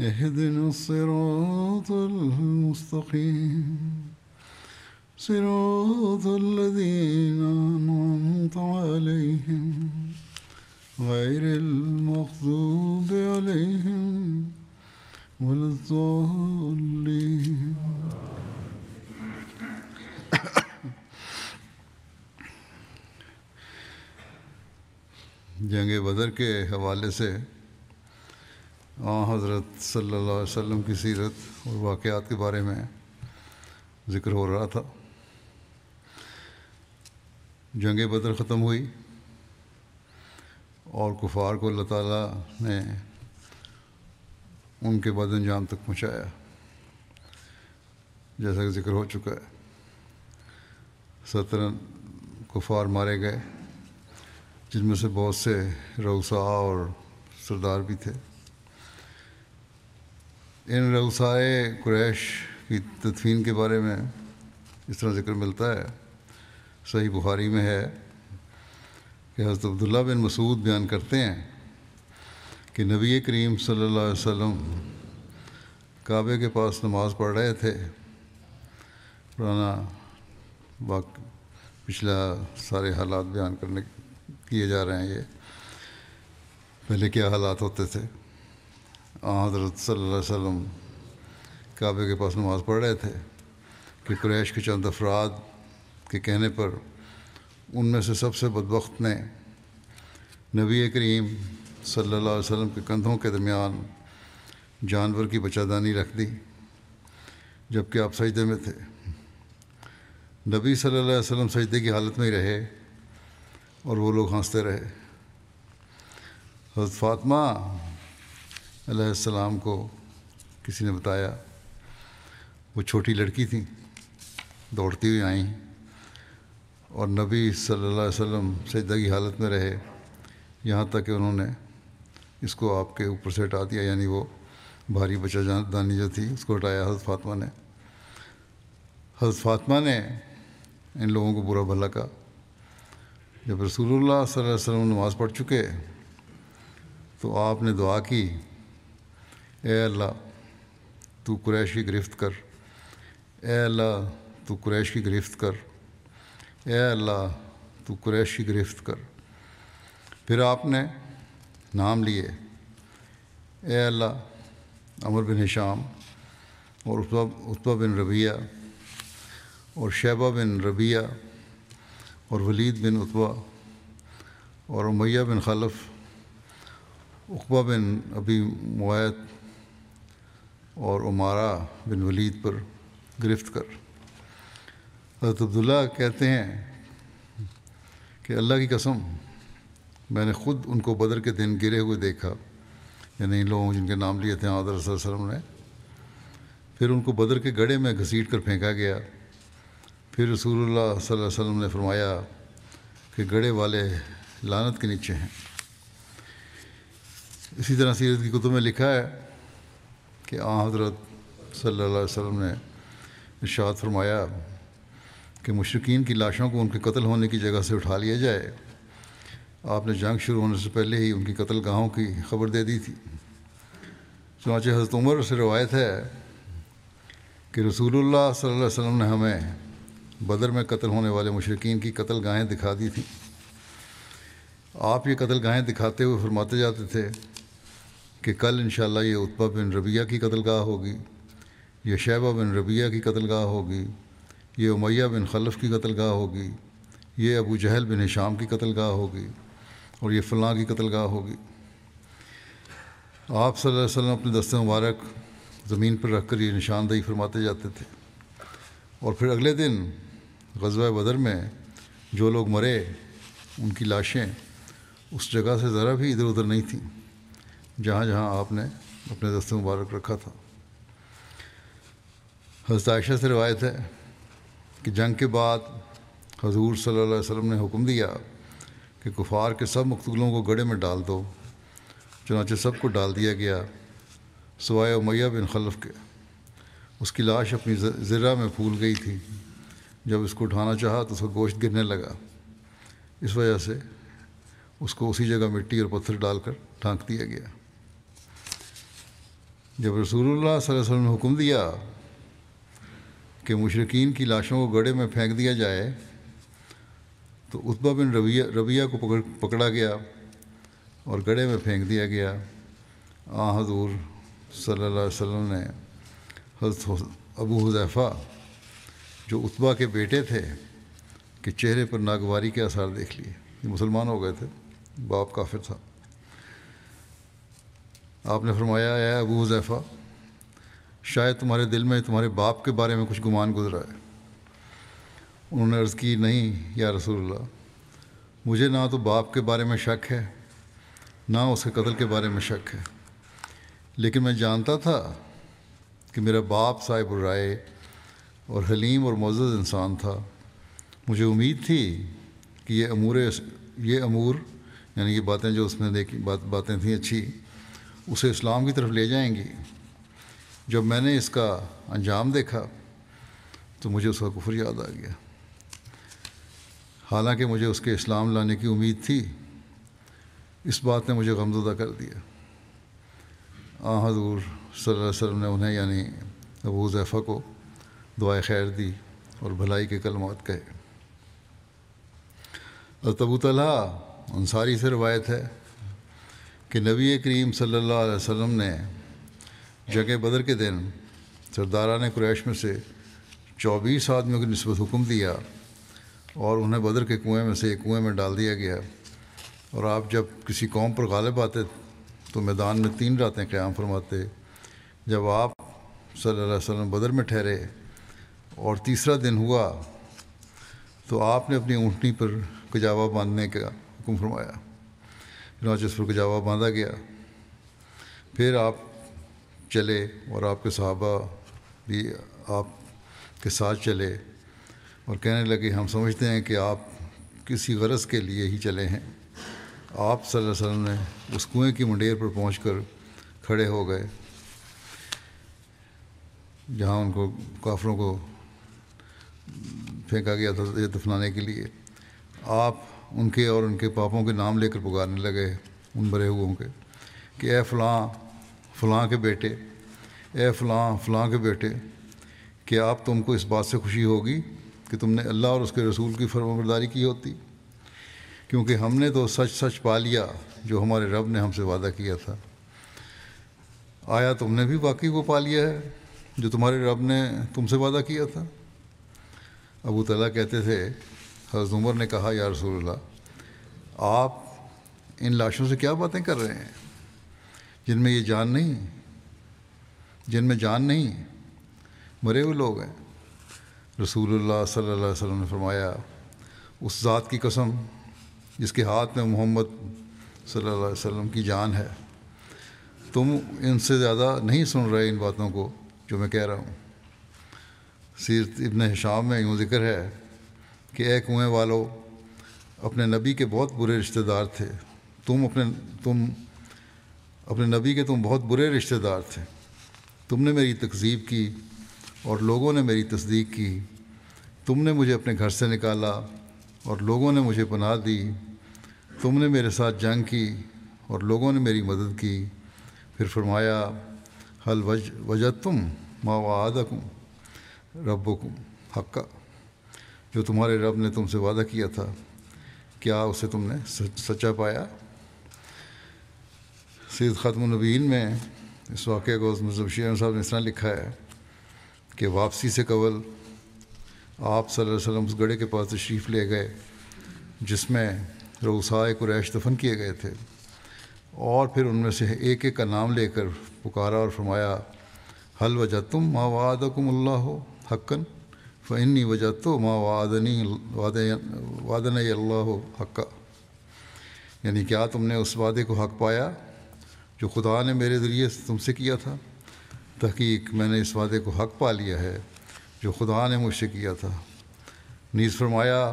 اهدنا الصراط المستقيم. صراط الذين أنعمت عليهم. غير المغضوب عليهم ولا الضالين. جنگ بدر کے حوالے سے آ حضرت صلی اللہ علیہ وسلم کی سیرت اور واقعات کے بارے میں ذکر ہو رہا تھا۔ جنگ بدر ختم ہوئی اور کفار کو اللہ تعالیٰ نے ان کے بعد انجام تک پہنچایا۔ جیسا کہ ذکر ہو چکا ہے، سترہ کفار مارے گئے، جن میں سے بہت سے روسا اور سردار بھی تھے۔ ان روسائے قریش کی تدفین کے بارے میں اس طرح ذکر ملتا ہے۔ صحیح بخاری میں ہے کہ حضرت عبداللہ بن مسعود بیان کرتے ہیں کہ نبی کریم صلی اللہ علیہ وسلم کعبے کے پاس نماز پڑھ رہے تھے۔ پرانا واقع پچھلا سارے حالات بیان کرنے کیے جا رہے ہیں یہ۔ پہلے کیا حالات ہوتے تھے؟ حضرت صلی اللہ علیہ وسلم کعبے کے پاس نماز پڑھ رہے تھے کہ قریش کے چند افراد کے کہنے پر ان میں سے سب سے بدبخت نے نبی کریم صلی اللہ علیہ وسلم کے کندھوں کے درمیان جانور کی بچہ دانی رکھ دی جبکہ آپ سجدے میں تھے۔ نبی صلی اللہ علیہ وسلم سجدے کی حالت میں ہی رہے اور وہ لوگ ہنستے رہے۔ حضرت فاطمہ علیہ السلام کو کسی نے بتایا، وہ چھوٹی لڑکی تھیں دوڑتی ہوئی آئیں۔ اور نبی صلی اللہ علیہ وسلم سجدہ کی حالت میں رہے۔ یہاں تک کہ انہوں نے اس کو آپ کے اوپر سے ہٹا دیا یعنی وہ بھاری بچہ جان دانی جو تھی، اس کو ہٹایا حضرت فاطمہ نے۔ حضرت فاطمہ نے ان لوگوں کو برا بھلا کہا۔ جب رسول اللہ صلی اللہ علیہ وسلم نماز پڑھ چکے، تو آپ نے دعا کی۔ اے اللہ، تو قریش کی گرفت کر۔ اے اللہ، تو قریش کی گرفت کر۔ اے اللہ، تو قریش کی گرفت کر۔ پھر آپ نے نام لیے۔ اے اللہ، عمر بن حشام اور اتبا بن ربیہ اور شیبہ بن ربیہ اور ولید بن اتبا اور امیہ بن خلف اقبا بن ابی معیت اور عمارہ بن ولید پر گرفت کر۔ حضرت عبداللہ کہتے ہیں کہ اللہ کی قسم، میں نے خود ان کو بدر کے دن گرے ہوئے دیکھا یعنی ان لوگوں جن کے نام لیے تھے، آدر صلی اللہ علیہ وسلم نے۔ پھر ان کو بدر کے گڑھے میں گھسیٹ کر پھینکا گیا۔ پھر رسول اللہ صلی اللہ علیہ وسلم نے فرمایا کہ گڑھے والے لانت کے نیچے ہیں۔ اسی طرح سیرت کی کتب میں لکھا ہے کہ آ حضرت صلی اللہ علیہ وسلم نے ارشاد فرمایا کہ مشرقین کی لاشوں کو ان کے قتل ہونے کی جگہ سے اٹھا لیا جائے۔ آپ نے جنگ شروع ہونے سے پہلے ہی ان کی قتل گاہوں کی خبر دے دی تھی۔ چنانچہ حضرت عمر سے روایت ہے کہ رسول اللہ صلی اللہ علیہ وسلم نے ہمیں بدر میں قتل ہونے والے مشرقین کی قتل گاہیں دکھا دی تھیں آپ یہ قتل گاہیں دکھاتے ہوئے فرماتے جاتے تھے کہ کل انشاءاللہ یہ اتبا بن ربیہ کی قتل گاہ ہوگی، یہ شیبہ بن ربیہ کی قتل گاہ ہوگی، یہ امیہ بن خلف کی قتل گاہ ہوگی، یہ ابو جہل بن حشام کی قتل گاہ ہوگی اور یہ فلاں کی قتل گاہ ہوگی۔ آپ صلی اللہ علیہ وسلم اپنے دست مبارک زمین پر رکھ کر یہ نشاندہی فرماتے جاتے تھے۔ اور پھر اگلے دن غزوہ بدر میں جو لوگ مرے، ان کی لاشیں اس جگہ سے ذرا بھی ادھر ادھر نہیں تھیں۔ جہاں جہاں آپ نے اپنے دست مبارک رکھا تھا۔ حضرت عائشہ سے روایت ہے کہ جنگ کے بعد حضور صلی اللہ علیہ وسلم نے حکم دیا کہ کفار کے سب مقتولوں کو گڑے میں ڈال دو، چنانچہ سب کو ڈال دیا گیا، سوائے امیہ بن خلف کے۔ اس کی لاش اپنی ذرہ میں پھول گئی تھی۔ جب اس کو اٹھانا چاہا تو اس کا گوشت گرنے لگا۔ اس وجہ سے اس کو اسی جگہ مٹی اور پتھر ڈال کر ڈھانک دیا گیا۔ جب رسول اللہ صلی اللہ علیہ وسلم نے حکم دیا کہ مشرقین کی لاشوں کو گڑے میں پھینک دیا جائے، تو اتبا بن رویہ رویہ کو پکڑ، پکڑا گیا اور گڑے میں پھینک دیا گیا۔ آ حضور صلی اللہ علیہ وسلم نے حضرت ابو حضیفہ جو اتبا کے بیٹے تھے کہ چہرے پر ناگواری کے آثار دیکھ لیے۔ یہ مسلمان ہو گئے تھے، باپ کافر تھا۔ آپ نے فرمایا ہے ابو حضیفہ شاید تمہارے دل میں تمہارے باپ کے بارے میں کچھ گمان گزرا ہے انہوں نے عرض کی، نہیں یا رسول اللہ، مجھے نہ تو باپ کے بارے میں شک ہے، نہ اس کے قتل کے بارے میں شک ہے۔ لیکن میں جانتا تھا کہ میرا باپ صاحب الرائے اور حلیم اور معزز انسان تھا۔ مجھے امید تھی کہ یہ امور یہ امور یعنی یہ باتیں جو اس نے دیکھی، بات باتیں تھیں اچھی اسے اسلام کی طرف لے جائیں گی جب میں نے اس کا انجام دیکھا تو مجھے اس کا کفر یاد آ گیا۔ حالانکہ مجھے اس کے اسلام لانے کی امید تھی۔ اس بات نے مجھے غمزدہ کر دیا۔ آ، حضور صلی اللہ علیہ وسلم نے انہیں یعنی ابو ضیفہ کو دعائیں خیر دی اور بھلائی کے کلمات کہے۔ اور طلحہ انصاری سے روایت ہے کہ نبی کریم صلی اللہ علیہ وسلم نے جگہ بدر کے دن سرداران قریش میں سے چوبیس آدمیوں کی نسبت حکم دیا اور انہیں بدر کے کنویں میں سے ایک کنویں میں ڈال دیا گیا۔ اور آپ جب کسی قوم پر غالب آتے تو میدان میں تین راتیں قیام فرماتے۔ جب آپ صلی اللہ علیہ وسلم بدر میں ٹھہرے اور تیسرا دن ہوا تو آپ نے اپنی اونٹنی پر کجاوا باندھنے کا حکم فرمایا۔ چنانچہ اس پر کجاوا باندھا گیا۔ پھر آپ چلے اور آپ کے صحابہ بھی آپ کے ساتھ چلے اور کہنے لگے، ہم سمجھتے ہیں کہ آپ کسی غرض کے لیے ہی چلے ہیں۔ آپ صلی اللہ علیہ وسلم نے اس کنویں کی منڈیر پر پہنچ کر کھڑے ہو گئے، جہاں ان کو کافروں کو پھینکا گیا تھا دفنانے کے لیے۔ آپ ان کے اور ان کے پاپوں کے نام لے کر پکارنے لگے، ان برے ہوئوں کے کہ اے فلاں فلاں کے بیٹے، اے فلاں فلاں کے بیٹے کیا آپ تم کو اس بات سے خوشی ہوگی کہ تم نے اللہ اور اس کے رسول کی فرم برداری کی ہوتی، کیونکہ ہم نے تو سچ سچ پا لیا جو ہمارے رب نے ہم سے وعدہ کیا تھا۔ آیا تم نے بھی واقعی وہ پا لیا ہے جو تمہارے رب نے تم سے وعدہ کیا تھا؟ ابو تعالیٰ کہتے تھے حضرت عمر نے کہا، یا رسول اللہ، آپ ان لاشوں سے کیا باتیں کر رہے ہیں؟ جن میں یہ جان نہیں، جن میں جان نہیں، مرے ہوئے لوگ ہیں۔ رسول اللہ صلی اللہ علیہ وسلم نے فرمایا، اس ذات کی قسم جس کے ہاتھ میں محمد صلی اللہ علیہ وسلم کی جان ہے، تم ان سے زیادہ نہیں سن رہے ان باتوں کو جو میں کہہ رہا ہوں۔ سیرت ابن شام میں یوں ذکر ہے کہ اے کنویں والو، اپنے نبی کے بہت برے رشتہ دار تھے۔ تم اپنے تم اپنے نبی کے تم بہت برے رشتہ دار تھے۔ تم نے میری تقزیب کی اور لوگوں نے میری تصدیق کی۔ تم نے مجھے اپنے گھر سے نکالا اور لوگوں نے مجھے پناہ دی۔ تم نے میرے ساتھ جنگ کی اور لوگوں نے میری مدد کی۔ پھر فرمایا حل وج وجہ تم ماواد رب حقہ جو تمہارے رب نے تم سے وعدہ کیا تھا، کیا اسے تم نے سچا پایا؟ سید ختم النبین میں اس واقعے کو مذہب شیع صاحب نے اس طرح لکھا ہے کہ واپسی سے قبل آپ صلی اللہ علیہ وسلم اس گڑھے کے پاس تشریف لے گئے، جس میں روسائے قریش دفن کیے گئے تھے۔ اور پھر ان میں سے ایک ایک کا نام لے کر پکارا اور فرمایا، حل وجہ تم ما وعدکم اللہ ہو حقن فنی وجہ تو ما وعدنی وعدن اللہ ہو حقہ یعنی کیا تم نے اس وعدے کو حق پایا جو خدا نے میرے ذریعے تم سے کیا تھا؟ تحقیق، میں نے اس وعدے کو حق پا لیا ہے جو خدا نے مجھ سے کیا تھا۔ نیز فرمایا،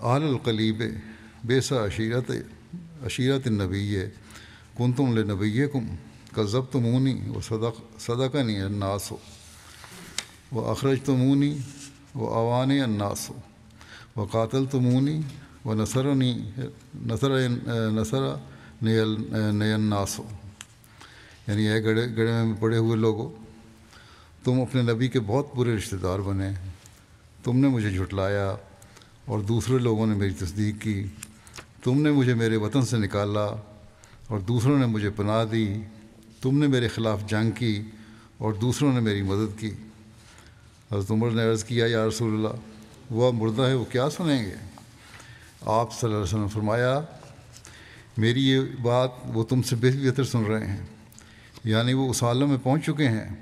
آل القلیب، بے سا عشیرت عشیرت نبی کن تم لے نبی کم کا ضبط مونی و صدق صدقہ نہیں اناس ہو وہ اخرج تمونی و اوان اناس ہو وہ قاتل تمونی و نثر نثر نثر نئے اناس ہو یعنی اے گڑے گڑے میں پڑے ہوئے لوگوں، تم اپنے نبی کے بہت برے رشتہ دار بنے۔ تم نے مجھے جھٹلایا اور دوسرے لوگوں نے میری تصدیق کی۔ تم نے مجھے میرے وطن سے نکالا اور دوسروں نے مجھے پناہ دی۔ تم نے میرے خلاف جنگ کی اور دوسروں نے میری مدد کی۔ حضرت عمر نے عرض کیا، یا رسول اللہ، وہ مردہ ہے وہ کیا سنیں گے؟ آپ صلی اللہ علیہ وسلم فرمایا، میری یہ بات وہ تم سے بہتر سن رہے ہیں یعنی وہ اس عالم میں پہنچ چکے ہیں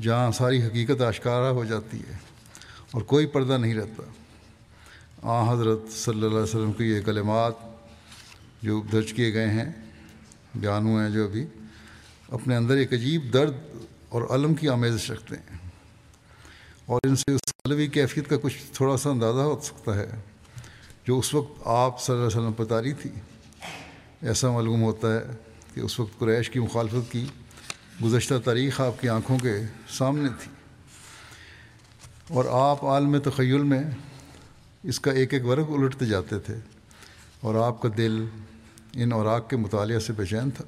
جہاں ساری حقیقت اشکارہ ہو جاتی ہے اور کوئی پردہ نہیں رہتا۔ آ حضرت صلی اللہ علیہ وسلم کی یہ کلمات جو درج کیے گئے ہیں بیان ہوئے ہیں جو ابھی، اپنے اندر ایک عجیب درد اور علم کی آمیزش رکھتے ہیں۔ اور ان سے اس علوی کیفیت کا کچھ تھوڑا سا اندازہ ہو سکتا ہے۔ جو اس وقت آپ صلی اللہ علیہ وسلم پر تاری تھی، ایسا معلوم ہوتا ہے کہ اس وقت قریش کی مخالفت کی گزشتہ تاریخ آپ کی آنکھوں کے سامنے تھی۔ اور آپ عالم تخیل میں اس کا ایک ایک ورق الٹتے جاتے تھے اور آپ کا دل ان اوراق کے مطالعہ سے بے چین تھا۔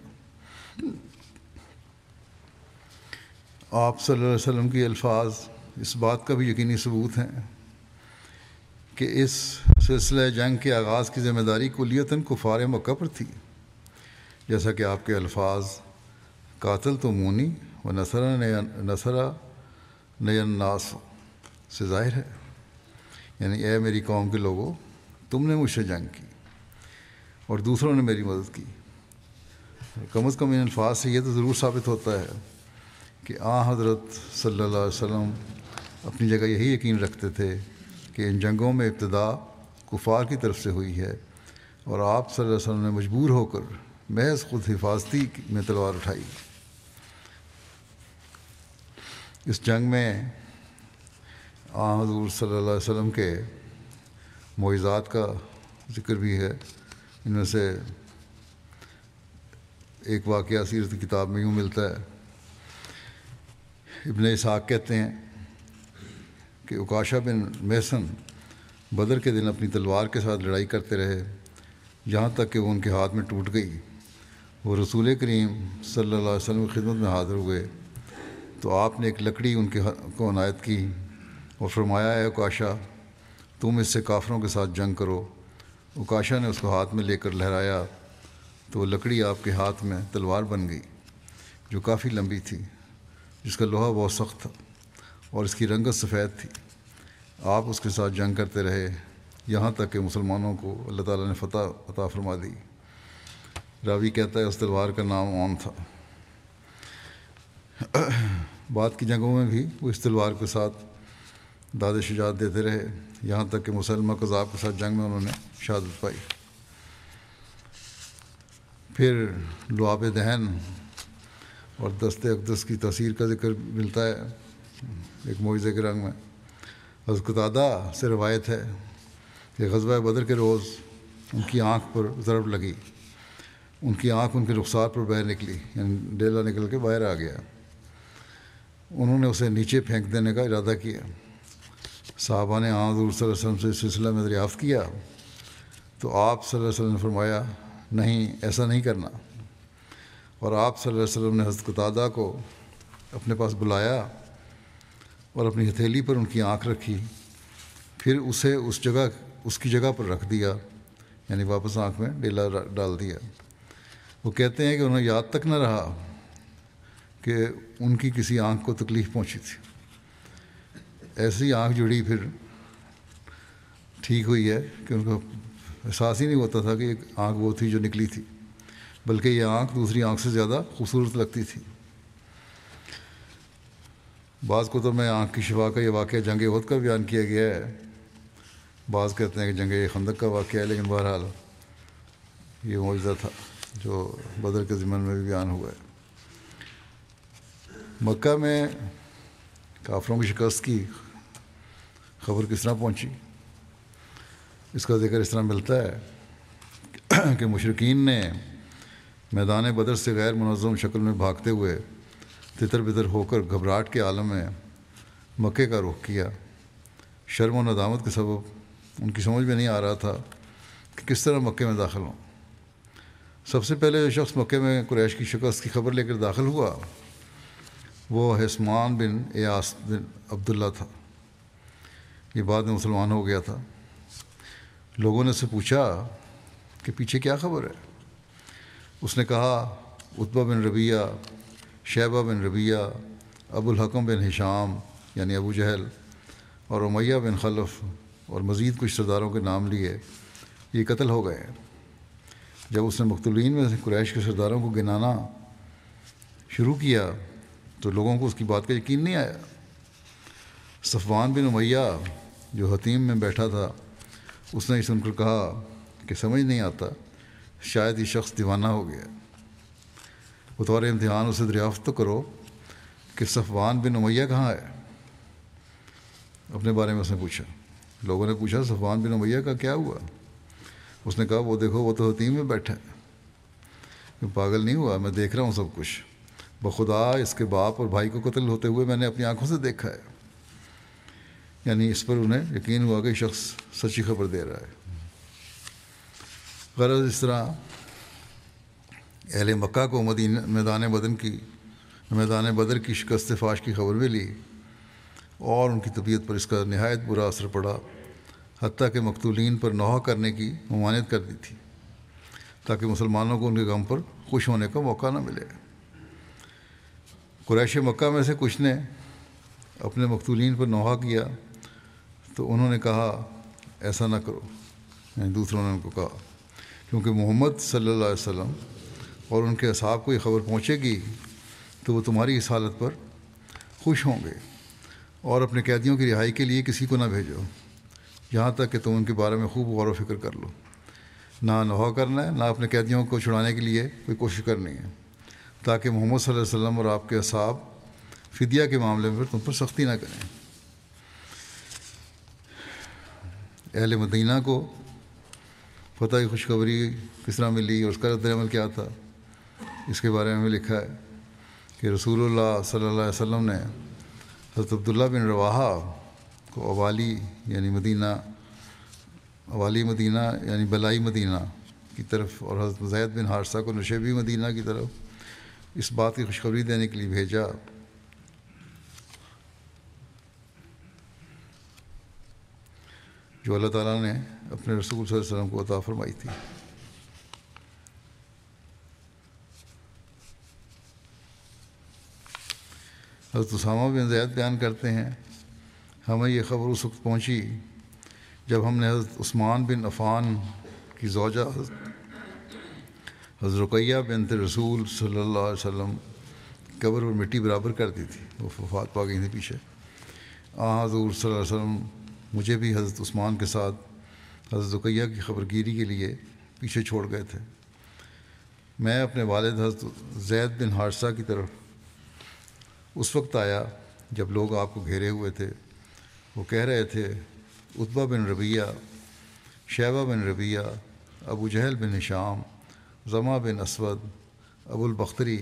آپ صلی اللہ علیہ وسلم کی الفاظ اس بات کا بھی یقینی ثبوت ہیں کہ اس سلسلہ جنگ کے آغاز کی ذمہ داری کلیتاً کفار مکہ پر تھی۔ جیسا کہ آپ کے الفاظ قاتل تو مونی و نثرا نثرا نئے ناس سے ظاہر ہے۔ یعنی اے میری قوم کے لوگوں تم نے مجھ سے جنگ کی اور دوسروں نے میری مدد کی۔ کم از کم ان الفاظ سے یہ تو ضرور ثابت ہوتا ہے کہ آ حضرت صلی اللہ علیہ وسلم اپنی جگہ یہی یقین رکھتے تھے کہ ان جنگوں میں ابتدا کفار کی طرف سے ہوئی ہے اور آپ صلی اللہ علیہ وسلم نے مجبور ہو کر محض خود حفاظتی میں تلوار اٹھائی۔ اس جنگ میں آ حضور صلی اللہ علیہ وسلم کے معیزات کا ذکر بھی ہے۔ ان میں سے ایک واقعہ سیرت کتاب میں یوں ملتا ہے۔ ابن اسحاق کہتے ہیں کہ اکاشا بن محسن بدر کے دن اپنی تلوار کے ساتھ لڑائی کرتے رہے، یہاں تک کہ وہ ان کے ہاتھ میں ٹوٹ گئی۔ وہ رسول کریم صلی اللہ علیہ وسلم کی خدمت میں حاضر ہوئے۔ تو آپ نے ایک لکڑی ان کے ہاں کو عنایت کی اور فرمایا ہے اکاشا تم اس سے کافروں کے ساتھ جنگ کرو۔ اکاشا نے اس کو ہاتھ میں لے کر لہرایا تو وہ لکڑی آپ کے ہاتھ میں تلوار بن گئی، جو کافی لمبی تھی، جس کا لوہا بہت سخت تھا۔ اور اس کی رنگت سفید تھی۔ آپ اس کے ساتھ جنگ کرتے رہے۔ یہاں تک کہ مسلمانوں کو اللہ تعالیٰ نے فتح عطا فرما دی۔ راوی کہتا ہے، اس تلوار کا نام اون تھا۔ بعد کی جنگوں میں بھی وہ اس تلوار کے ساتھ داد شجاعت دیتے رہے۔ یہاں تک کہ مسلمہ کذاب کے ساتھ جنگ میں انہوں نے شہادت پائی۔ پھر لعاب دہن اور دست اقدس کی تاثیر کا ذکر ملتا ہے۔ ایک معیزے کے رنگ میں حضقتادہ سے روایت ہے کہ غزوہ بدر کے روز ان کی آنکھ پر ضرب لگی۔ ان کی آنکھ ان کے رخسار پر باہر نکلی یعنی ڈیلا نکل کے باہر آ گیا۔ انہوں نے اسے نیچے پھینک دینے کا ارادہ کیا۔ صحابہ نے حضور صلی اللہ علیہ وسلم سے اس سلسلہ میں دریافت کیا۔ تو آپ صلی اللہ علیہ وسلم نے فرمایا، نہیں، ایسا نہیں کرنا۔ اور آپ صلی اللہ علیہ وسلم نے حضرت قطادہ کو اپنے پاس بلایا۔ اور اپنی ہتھیلی پر ان کی آنکھ رکھی، پھر اسے اس جگہ، اس کی جگہ پر رکھ دیا یعنی واپس آنکھ میں ڈیلا ڈال دیا۔ وہ کہتے ہیں کہ انہیں یاد تک نہ رہا کہ ان کی کسی آنکھ کو تکلیف پہنچی تھی۔ ایسی آنکھ جڑی پھر ٹھیک ہوئی ہے کہ ان کو احساس ہی نہیں ہوتا تھا کہ ایک آنکھ وہ تھی جو نکلی تھی، بلکہ یہ آنکھ دوسری آنکھ سے زیادہ خوبصورت لگتی تھی۔ بعض کتب میں آنکھ کی شفا کا یہ واقعہ جنگ عہد کا بیان کیا گیا ہے۔ بعض کہتے ہیں کہ جنگ خندق کا واقعہ ہے، لیکن بہرحال یہ معجزہ تھا جو بدر کے ضمن میں بھی بیان ہوا ہے۔ مکہ میں کافروں کی شکست کی خبر کس طرح پہنچی؟ اس کا ذکر اس طرح ملتا ہے کہ مشرقین نے میدان بدر سے غیر منظم شکل میں بھاگتے ہوئے تتر بتر ہو کر گھبراہٹ کے عالم میں مکے کا رخ کیا۔ شرم و ندامت کے سبب ان کی سمجھ میں نہیں آ رہا تھا کہ کس طرح مکے میں داخل ہوں۔ سب سے پہلے جو شخص مکے میں قریش کی شکست کی خبر لے کر داخل ہوا، وہ حسمان بن ایاس بن عبداللہ تھا۔ یہ بعد میں مسلمان ہو گیا تھا۔ لوگوں نے اسے پوچھا کہ پیچھے کیا خبر ہے؟ اس نے کہا اتبا بن ربیہ شیبہ بن ربیہ ابو الحکم بن حشام یعنی ابو جہل اور امیہ بن خلف اور مزید کچھ سرداروں کے نام لیے یہ قتل ہو گئے جب اس نے مختلین میں سے قریش کے سرداروں کو گنانا شروع کیا تو لوگوں کو اس کی بات کا یقین نہیں آیا۔ صفوان بن امیہ جو حتیم میں بیٹھا تھا، اس نے سن کر کہا کہ سمجھ نہیں آتا، شاید یہ شخص دیوانہ ہو گیا۔ بطور امتحان اسے دریافت تو کرو کہ صفوان بن امیہ کہاں ہے؟ اپنے بارے میں اس نے پوچھا۔ لوگوں نے پوچھا، صفوان بن امیہ کا کیا ہوا؟ اس نے کہا، وہ دیکھو، وہ تو حتیم میں بیٹھا ہے۔ پاگل نہیں ہوا، میں دیکھ رہا ہوں سب کچھ۔ بخدا، اس کے باپ اور بھائی کو قتل ہوتے ہوئے میں نے اپنی آنکھوں سے دیکھا ہے۔ یعنی اس پر انہیں یقین ہوا کہ شخص سچی خبر دے رہا ہے۔ غرض اس طرح اہل مکہ کو مدین میدان بدن کی میدان بدر کی شکست فاش کی خبر بھی لی اور ان کی طبیعت پر اس کا نہایت برا اثر پڑا، حتیٰ کہ مقتولین پر نوحہ کرنے کی ممانعت کر دی تھی، تاکہ مسلمانوں کو ان کے غم پر خوش ہونے کا موقع نہ ملے۔ قریش مکہ میں سے کچھ نے اپنے مقتولین پر نوحہ کیا تو انہوں نے کہا، ایسا نہ کرو یعنی دوسروں نے ان کو کہا، کیونکہ محمد صلی اللہ علیہ وسلم اور ان کے اصحاب کو یہ خبر پہنچے گی تو وہ تمہاری اس حالت پر خوش ہوں گے اور اپنے قیدیوں کی رہائی کے لیے کسی کو نہ بھیجو۔ یہاں تک کہ تم ان کے بارے میں خوب غور و فکر کر لو۔ نہ نوحہ کرنا ہے، نہ اپنے قیدیوں کو چھڑانے کے لیے کوئی کوشش کرنی ہے۔ تاکہ محمد صلی اللہ علیہ وسلم اور آپ کے اصحاب فدیہ کے معاملے میں تم پر سختی نہ کریں۔ اہل مدینہ کو فتح کی خوشخبری کس طرح ملی اور اس کا رد عمل کیا تھا؟ اس کے بارے میں لکھا ہے کہ رسول اللہ صلی اللہ علیہ وسلم نے حضرت عبداللہ بن رواحہ کو اوالی یعنی مدینہ اوالی مدینہ یعنی بلائی مدینہ کی طرف اور حضرت زید بن حادثہ کو نشیبی مدینہ کی طرف اس بات کی خوشخبری دینے کے لیے بھیجا۔ جو اللہ تعالیٰ نے اپنے رسول صلی اللہ علیہ وسلم کو عطا فرمائی تھی۔ حضرت اسامہ بن زید بیان کرتے ہیں، ہمیں یہ خبر اس وقت پہنچی جب ہم نے حضرت عثمان بن عفان کی زوجہ، حضرت رقیہ بن رسول صلی اللہ علیہ وسلم قبر اور مٹی برابر کر دی تھی، وہ وفات پا گئی تھی پیچھے۔ آ حضور صلی اللہ علیہ وسلم مجھے بھی حضرت عثمان کے ساتھ حضرت رقیہ کی خبر گیری کے لیے پیچھے چھوڑ گئے تھے۔ میں اپنے والد حضرت زید بن حادثہ کی طرف اس وقت آیا جب لوگ آپ کو گھیرے ہوئے تھے۔ وہ کہہ رہے تھے اتبا بن ربیہ شیبہ بن ربیہ ابو جہل بن حشام ضمہ بن اسود، ابو البختری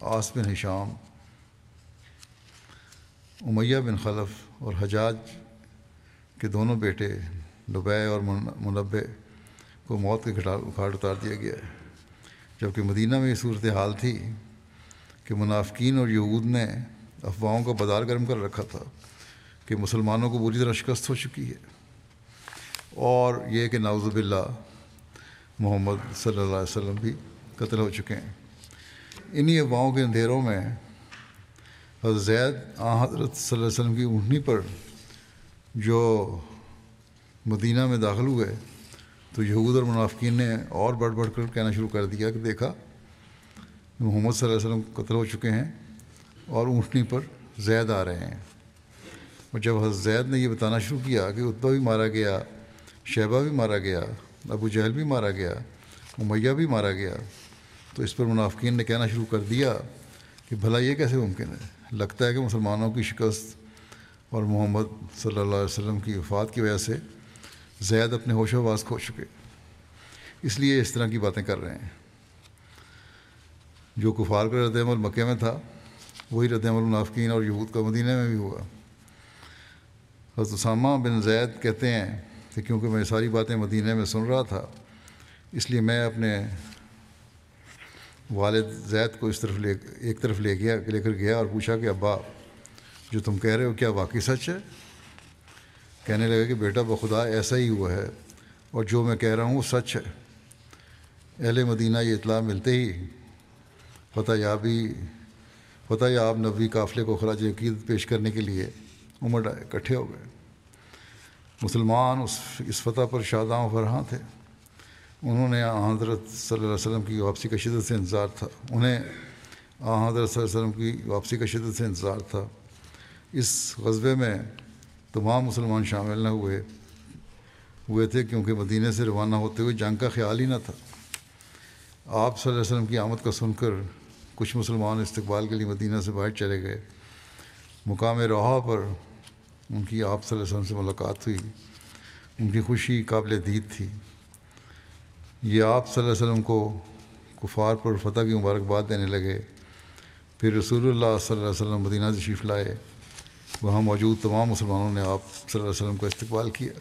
آس بن حشام امیہ بن خلف اور حجاج کہ دونوں بیٹے لبے اور منبع کو موت کے گھاٹ اتار دیا گیا۔ ہے جبکہ مدینہ میں یہ صورت حال تھی کہ منافقین اور یہود نے افواہوں کا بازار گرم کر رکھا تھا کہ مسلمانوں کو بری طرح شکست ہو چکی ہے۔ اور یہ کہ ناوز باللہ محمد صلی اللہ علیہ وسلم بھی قتل ہو چکے ہیں۔ انہی افواہوں کے اندھیروں میں حضرت زید آ حضرت صلی اللہ علیہ وسلم کی اونٹنی پر جو مدینہ میں داخل ہوئے تو یہود اور منافقین نے اور بڑھ بڑھ کر کہنا شروع کر دیا کہ دیکھا محمد صلی اللہ علیہ وسلم قتل ہو چکے ہیں اور اونٹنی پر زید آ رہے ہیں۔ اور جب حضرت زید نے یہ بتانا شروع کیا کہ اتبا بھی مارا گیا شیبہ بھی مارا گیا، ابو جہل بھی مارا گیا، امیہ بھی مارا گیا، تو اس پر منافقین نے کہنا شروع کر دیا کہ بھلا یہ کیسے ممکن ہے؟ لگتا ہے کہ مسلمانوں کی شکست اور محمد صلی اللہ علیہ وسلم کی وفات کی وجہ سے زید اپنے ہوش و آواز کھو چکے۔ اس لیے اس طرح کی باتیں کر رہے ہیں۔ جو کفار کا رد عمل مکے میں تھا، وہی رد عمل منافقین اور یہود کا مدینہ میں بھی ہوا۔ حضرت اسامہ بن زید کہتے ہیں کہ کیونکہ میں ساری باتیں مدینہ میں سن رہا تھا، اس لیے میں اپنے والد زید کو اس طرف لے، ایک طرف لے گیا، لے کر گیا اور پوچھا کہ ابا، جو تم کہہ رہے ہو کیا واقعی سچ ہے؟ کہنے لگے کہ بیٹا بخدا ایسا ہی ہوا ہے اور جو میں کہہ رہا ہوں وہ سچ ہے۔ اہل مدینہ یہ اطلاع ملتے ہی فتح یابی فتح یاب نبی قافلے کو خراج عقید پیش کرنے کے لیے عمر اکٹھے ہو گئے۔ مسلمان اس اس فتح پر شاداں و فرحاں تھے۔ انہوں نے حضرت صلی اللہ علیہ وسلم کی واپسی کا شدت سے انتظار تھا۔ انہیں حضرت صلی اللہ علیہ وسلم کی واپسی کا شدت سے انتظار تھا۔ اس غذبے میں تمام مسلمان شامل نہ ہوئے ہوئے تھے کیونکہ مدینہ سے روانہ ہوتے ہوئے جنگ کا خیال ہی نہ تھا۔ آپ صلی اللہ علیہ وسلم کی آمد کا سن کر کچھ مسلمان استقبال کے لیے مدینہ سے باہر چلے گئے۔ مقام روحا پر ان کی آپ صلی اللہ علیہ وسلم سے ملاقات ہوئی۔ ان کی خوشی قابل دید تھی۔ یہ آپ صلی اللہ علیہ وسلم کو کفار پر فتح کی مبارکباد دینے لگے۔ پھر رسول اللہ صلی اللہ علیہ وسلم مدینہ سے شیف لائے۔ وہاں موجود تمام مسلمانوں نے آپ صلی اللہ علیہ وسلم کا استقبال کیا۔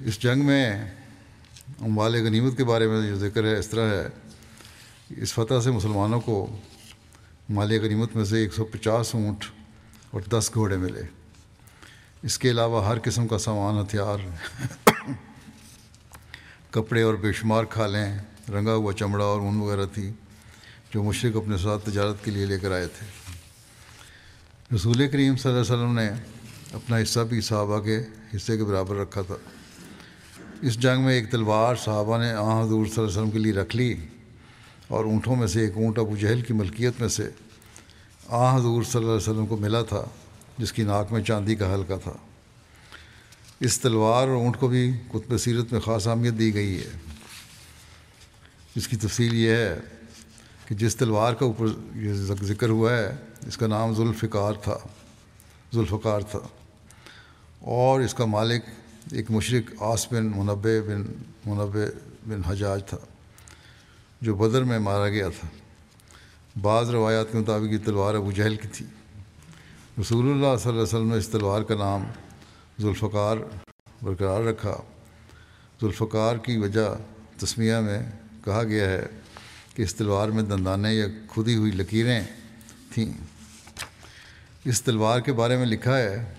اس جنگ میں اموال غنیمت کے بارے میں جو ذکر ہے، اس طرح ہے۔ اس فتح سے مسلمانوں کو مال غنیمت میں سے ایک سو پچاس اونٹ اور دس گھوڑے ملے۔ اس کے علاوہ ہر قسم کا سامان، ہتھیار، کپڑے اور بے شمار کھالیں، رنگا ہوا چمڑا اور اون وغیرہ تھی جو مشرق اپنے ساتھ تجارت کے لیے لے کر آئے تھے۔ رسول کریم صلی اللہ علیہ وسلم نے اپنا حصہ بھی صحابہ کے حصے کے برابر رکھا تھا۔ اس جنگ میں ایک تلوار صحابہ نے آ حضور صلی اللہ علیہ وسلم کے لیے رکھ لی۔ اور اونٹوں میں سے ایک اونٹ ابو جہل کی ملکیت میں سے آ حضور صلی اللہ علیہ وسلم کو ملا تھا، جس کی ناک میں چاندی کا حلقہ تھا۔ اس تلوار اور اونٹ کو بھی قطب سیرت میں خاص اہمیت دی گئی ہے۔ اس کی تفصیل یہ ہے کہ جس تلوار کا اوپر یہ ذکر ہوا ہے، اس کا نام ذوالفقار تھا۔ ذوالفقار تھا۔ اور اس کا مالک ایک مشرق آس بن منبع بن منبع بن حجاج تھا۔ جو بدر میں مارا گیا تھا۔ بعض روایات کے مطابق یہ تلوار ابو جہل کی تھی۔ رسول اللہ صلی اللہ علیہ وسلم نے اس تلوار کا نام ذوالفقار برقرار رکھا۔ ذوالفقار کی وجہ تسمیہ میں کہا گیا ہے کہ اس تلوار میں دندانے یا کھدی ہوئی لکیریں تھیں۔ اس تلوار کے بارے میں لکھا ہے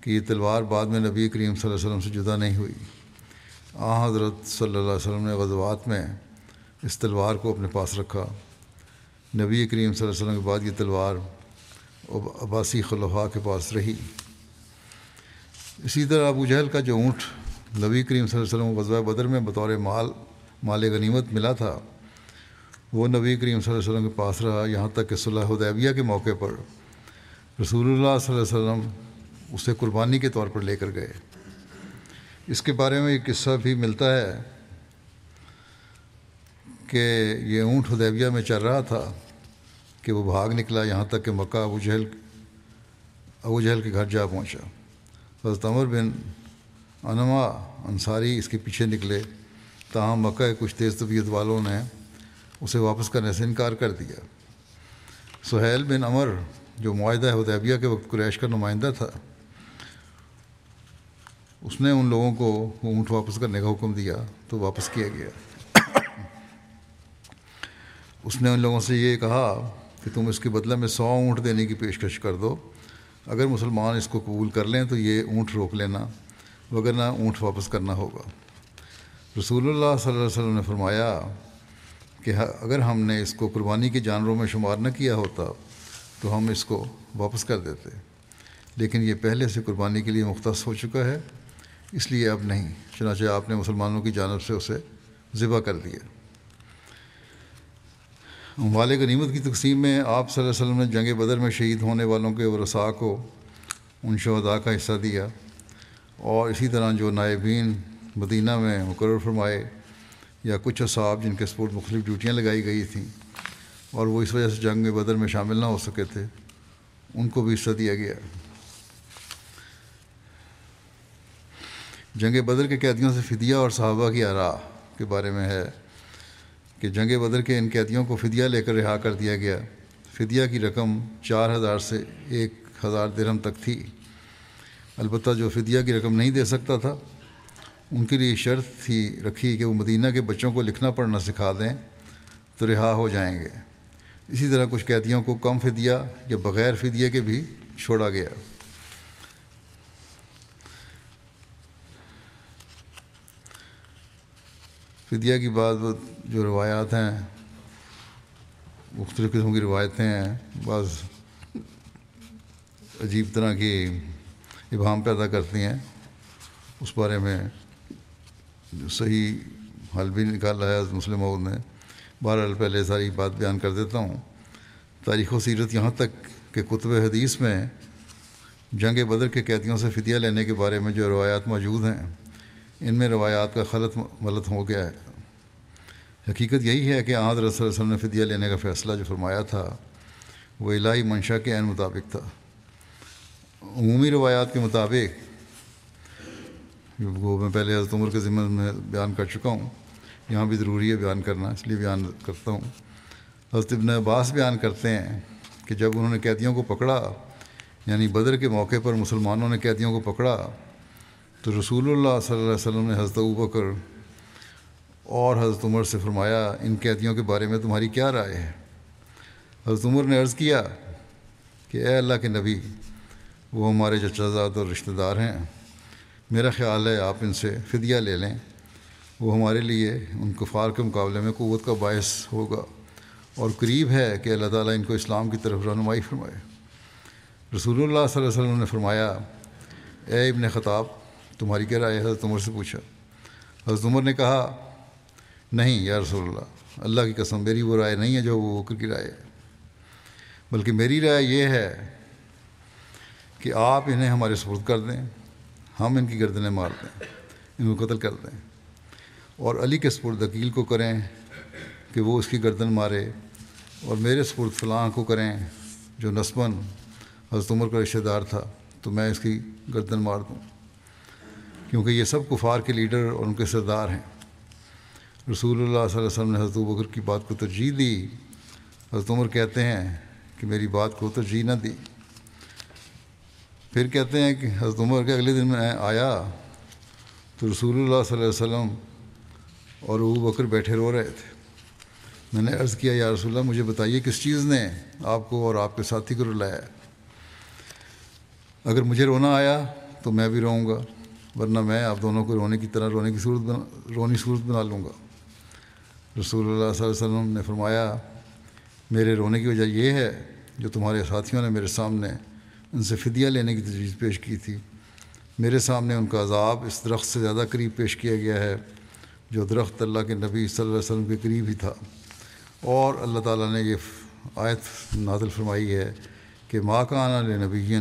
کہ یہ تلوار بعد میں نبی کریم صلی اللہ علیہ وسلم سے جدا نہیں ہوئی۔ آ حضرت صلی اللہ علیہ وسلم نے غزوات میں اس تلوار کو اپنے پاس رکھا۔ نبی کریم صلی اللہ علیہ وسلم کے بعد یہ تلوار عباسی خلفاء کے پاس رہی۔ اسی طرح ابو جہل کا جو اونٹ نبی کریم صلی اللہ علیہ وسلم غزوہ بدر میں بطور مال مال غنیمت ملا تھا، وہ نبی کریم صلی اللہ علیہ وسلم کے پاس رہا یہاں تک کہ صلی حدیبیہ کے موقع پر۔ رسول اللہ صلی اللہ علیہ وسلم اسے قربانی کے طور پر لے کر گئے۔ اس کے بارے میں یہ قصہ بھی ملتا ہے کہ یہ اونٹ حدیبیہ میں چل رہا تھا کہ وہ بھاگ نکلا یہاں تک کہ مکہ ابو جہل ابو جہل کے گھر جا پہنچا۔ حضرت عمر بن انما انصاری اس کے پیچھے نکلے۔ تاہم مکہ کے کچھ تیز طبیعت والوں نے اسے واپس کرنے سے انکار کر دیا۔ سہیل بن امر جو معاہدہ حدیبیہ کے وقت قریش کا نمائندہ تھا، اس نے ان لوگوں کو اونٹ واپس کرنے کا حکم دیا تو واپس کیا گیا۔ اس نے ان لوگوں سے یہ کہا کہ تم اس کے بدلے میں سو اونٹ دینے کی پیشکش کر دو۔ اگر مسلمان اس کو قبول کر لیں تو یہ اونٹ روک لینا وغیرہ اونٹ واپس کرنا ہوگا۔ رسول اللہ صلی اللہ علیہ وسلم نے فرمایا کہ اگر ہم نے اس کو قربانی کے جانوروں میں شمار نہ کیا ہوتا تو ہم اس کو واپس کر دیتے۔ لیکن یہ پہلے سے قربانی کے لیے مختص ہو چکا ہے، اس لیے اب نہیں، چنانچہ آپ نے مسلمانوں کی جانب سے اسے ذبح کر دیا۔ مال غنیمت کی تقسیم میں آپ صلی اللہ علیہ وسلم نے جنگ بدر میں شہید ہونے والوں کے ورثاء کو ان شہدا کا حصہ دیا اور اسی طرح جو نائبین مدینہ میں مقرر فرمائے یا کچھ اصحاب جن کے سپورٹ مختلف ڈیوٹیاں لگائی گئی تھیں اور وہ اس وجہ سے جنگ بدر میں شامل نہ ہو سکے تھے، ان کو بھی حصہ دیا گیا۔ جنگ بدر کے قیدیوں سے فدیہ اور صحابہ کی آرا کے بارے میں ہے۔ کہ جنگ بدر کے ان قیدیوں کو فدیہ لے کر رہا کر دیا گیا۔ فدیہ کی رقم چار ہزار سے ایک ہزار درہم تک تھی۔ البتہ جو فدیہ کی رقم نہیں دے سکتا تھا، ان کے لیے شرط تھی رکھی کہ وہ مدینہ کے بچوں کو لکھنا پڑھنا سکھا دیں تو رہا ہو جائیں گے۔ اسی طرح کچھ قیدیوں کو کم فدیہ یا بغیر فدیہ کے بھی چھوڑا گیا۔ فدیہ کی بات جو روایات ہیں، مختلف قسم کی روایتیں ہیں، بعض عجیب طرح کی ابہام پیدا کرتی ہیں۔ اس بارے میں صحیح حل بھی نکالا ہے مسلم عود نے بہرحال پہلے ساری بات بیان کر دیتا ہوں۔ تاریخ و سیرت یہاں تک کہ کتب حدیث میں جنگ بدر کے قیدیوں سے فدیہ لینے کے بارے میں جو روایات موجود ہیں ان میں روایات کا خلط ملط ہو گیا ہے۔ حقیقت یہی ہے کہ آج رسول وسلم نے فدیہ لینے کا فیصلہ جو فرمایا تھا، وہ الہی منشا کے عین مطابق تھا۔ عمومی روایات کے مطابق، وہ میں پہلے حضرت عمر کے ذمہ میں بیان کر چکا ہوں۔ یہاں بھی ضروری ہے بیان کرنا، اس لیے بیان کرتا ہوں۔ حضرت ابن عباس بیان کرتے ہیں کہ جب انہوں نے قیدیوں کو پکڑا یعنی بدر کے موقع پر مسلمانوں نے قیدیوں کو پکڑا تو رسول اللہ صلی اللہ علیہ وسلم نے حضرت بکر اور حضرت عمر سے فرمایا، ان قیدیوں کے بارے میں تمہاری کیا رائے ہے؟ حضرت عمر نے عرض کیا کہ، اے اللہ کے نبی، وہ ہمارے چچا زاد اور رشتہ دار ہیں۔ میرا خیال ہے آپ ان سے فدیہ لے لیں۔ وہ ہمارے لیے ان کفار کے مقابلے میں قوت کا باعث ہوگا۔ اور قریب ہے کہ اللہ تعالیٰ ان کو اسلام کی طرف رہنمائی فرمائے۔ رسول اللہ صلی اللہ علیہ وسلم نے فرمایا، اے ابن خطاب تمہاری کیا رائے حضرت عمر سے پوچھا۔ حضرت عمر نے کہا، نہیں یا رسول اللہ اللہ کی قسم، میری وہ رائے نہیں ہے جو وہ کی رائے ہے۔ بلکہ میری رائے یہ ہے کہ آپ انہیں ہمارے سپرد کر دیں، ہم ان کی گردنیں مار دیں، ان کو قتل کر دیں۔ اور علی کے سپرد عقیل کو کریں کہ وہ اس کی گردن مارے اور میرے سپرد فلاں کو کریں جو نسباً حضرت عمر کا رشتہ دار تھا، تو میں اس کی گردن مار دوں۔ کیونکہ یہ سب کفار کے لیڈر اور ان کے سردار ہیں۔ رسول اللہ صلی اللہ علیہ وسلم نے حضرت بکر کی بات کو ترجیح دی۔ حضرت عمر کہتے ہیں کہ میری بات کو ترجیح نہ دی۔ پھر کہتے ہیں کہ حضرت عمر کے اگلے دن میں آیا تو رسول اللہ صلی اللہ علیہ وسلم اور ابو بکر بیٹھے رو رہے تھے۔ میں نے عرض کیا، یا رسول اللہ، مجھے بتائیے کس چیز نے آپ کو اور آپ کے ساتھی کو رلایا اگر مجھے رونا آیا تو میں بھی رہوں گا۔ ورنہ میں آپ دونوں کو رونے کی طرح رونے کی صورت بنا رونی صورت بنا لوں گا۔ رسول اللہ صلی اللہ علیہ وسلم نے فرمایا، میرے رونے کی وجہ یہ ہے جو تمہارے ساتھیوں نے میرے سامنے ان سے فدیہ لینے کی تجویز پیش کی تھی۔ میرے سامنے ان کا عذاب اس درخت سے زیادہ قریب پیش کیا گیا ہے جو درخت اللہ کے نبی صلی اللہ علیہ وسلم کے قریب ہی تھا۔ اور اللہ تعالیٰ نے یہ آیت نازل فرمائی ہے کہ ماں کا آنا نبی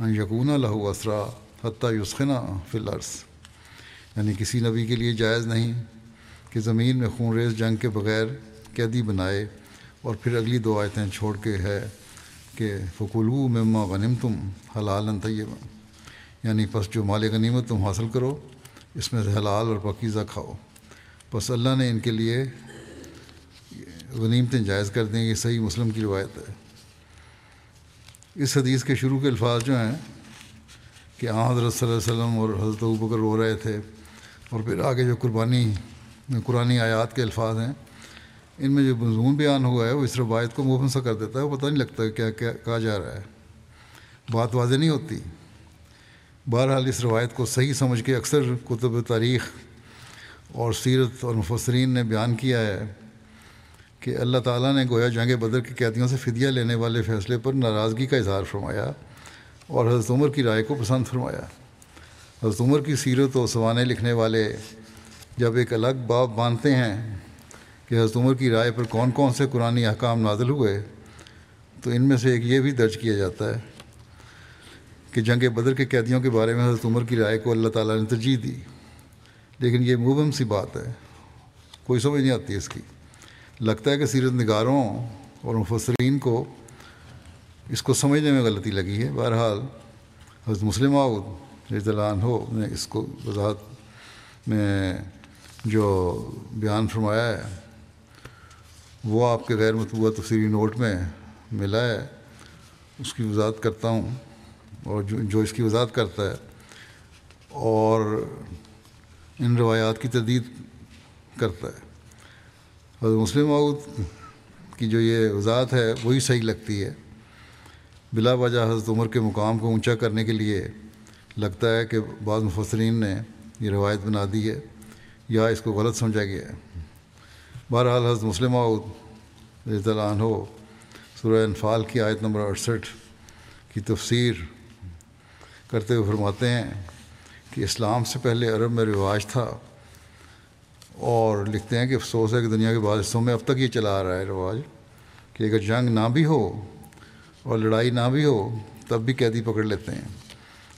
یقون لہو اسرا حتیٰ یسخنا فی الارض۔ یعنی کسی نبی کے لیے جائز نہیں کہ زمین میں خون ریز جنگ کے بغیر قیدی بنائے اور پھر اگلی دو آیتیں چھوڑ کے ہے کہ فکولو مما غنم تم حلال طیبہ یعنی پس جو مال غنیمت تم حاصل کرو، اس میں سے حلال اور پکیزہ کھاؤ۔ بس اللہ نے ان کے لیے غنیمتیں جائز کر دیں، یہ صحیح مسلم کی روایت ہے۔ اس حدیث کے شروع کے الفاظ جو ہیں کہ آ حضرت صلی اللہ علیہ وسلم اور حضرت بکر رو رہے تھے اور پھر آگے جو قربانی قرآن آیات کے الفاظ ہیں، ان میں جو مضمون بیان ہوا ہے، وہ اس روایت کو مفن سا کر دیتا ہے، وہ پتہ نہیں لگتا کیا کیا، کہا جا رہا ہے۔ بات واضح نہیں ہوتی۔ بہرحال اس روایت کو صحیح سمجھ کے اکثر کتب تاریخ اور سیرت اور مفسرین نے بیان کیا ہے کہ اللہ تعالیٰ نے گویا جنگ بدر کی قیدیوں سے فدیہ لینے والے فیصلے پر ناراضگی کا اظہار فرمایا۔ اور حضرت عمر کی رائے کو پسند فرمایا۔ حضرت عمر کی سیرت و سوانے لکھنے والے جب ایک الگ باب مانتے ہیں کہ حضرت عمر کی رائے پر کون کون سے قرآن احکام نازل ہوئے، تو ان میں سے ایک یہ بھی درج کیا جاتا ہے کہ جنگ بدر کے قیدیوں کے بارے میں حضرت عمر کی رائے کو اللہ تعالیٰ نے ترجیح دی۔ لیکن یہ مبم سی بات ہے، کوئی سمجھ نہیں آتی اس کی۔ لگتا ہے کہ سیرت نگاروں اور مفسرین کو اس کو سمجھنے میں غلطی لگی ہے۔ بہرحال حضرت مسلم اطلاعان ہو، نے اس کو وضاحت میں جو بیان فرمایا ہے، وہ آپ کے غیر مطبوعہ تفصیلی نوٹ میں ملا ہے۔ اس کی وضاحت کرتا ہوں اور جو جو اس کی وضاحت کرتا ہے۔ اور ان روایات کی تردید کرتا ہے۔ حضرت مسلم کی جو یہ وضاحت ہے، وہی صحیح لگتی ہے۔ بلا وجہ حضرت عمر کے مقام کو اونچا کرنے کے لیے لگتا ہے کہ بعض مفسرین نے یہ روایت بنا دی ہے یا اس کو غلط سمجھا گیا ہے۔ بہرحال حضرت مسلم معود رضی اللہ عنہ سورہ انفال کی آیت نمبر اڑسٹھ کی تفسیر کرتے ہوئے فرماتے ہیں کہ اسلام سے پہلے عرب میں رواج تھا اور لکھتے ہیں کہ افسوس ہے کہ دنیا کے بعض حصوں میں اب تک یہ چلا آ رہا ہے رواج کہ اگر جنگ نہ بھی ہو اور لڑائی نہ بھی ہو، تب بھی قیدی پکڑ لیتے ہیں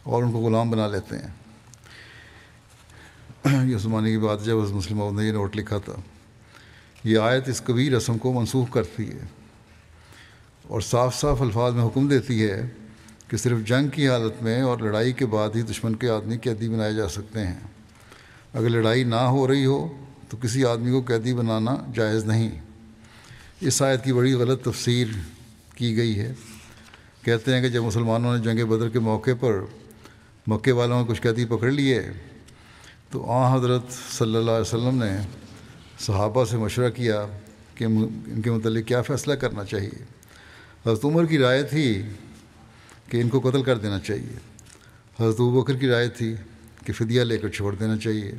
اور ان کو غلام بنا لیتے ہیں۔ یہ عثمانی کی بات جب مسلم نے یہ نوٹ لکھا تھا، یہ آیت اس کبھی رسم کو منسوخ کرتی ہے اور صاف صاف الفاظ میں حکم دیتی ہے کہ صرف جنگ کی حالت میں اور لڑائی کے بعد ہی دشمن کے آدمی قیدی بنائے جا سکتے ہیں۔ اگر لڑائی نہ ہو رہی ہو تو کسی آدمی کو قیدی بنانا جائز نہیں۔ اس آیت کی بڑی غلط تفسیر کی گئی ہے۔ کہتے ہیں کہ جب مسلمانوں نے جنگ بدر کے موقع پر مکے والوں نے کچھ قیدی پکڑ لیے تو آ حضرت صلی اللہ علیہ وسلم نے صحابہ سے مشورہ کیا کہ ان کے متعلق کیا فیصلہ کرنا چاہیے۔ حضرت عمر کی رائے تھی کہ ان کو قتل کر دینا چاہیے۔ حضرت بکر کی رائے تھی کہ فدیہ لے کر چھوڑ دینا چاہیے۔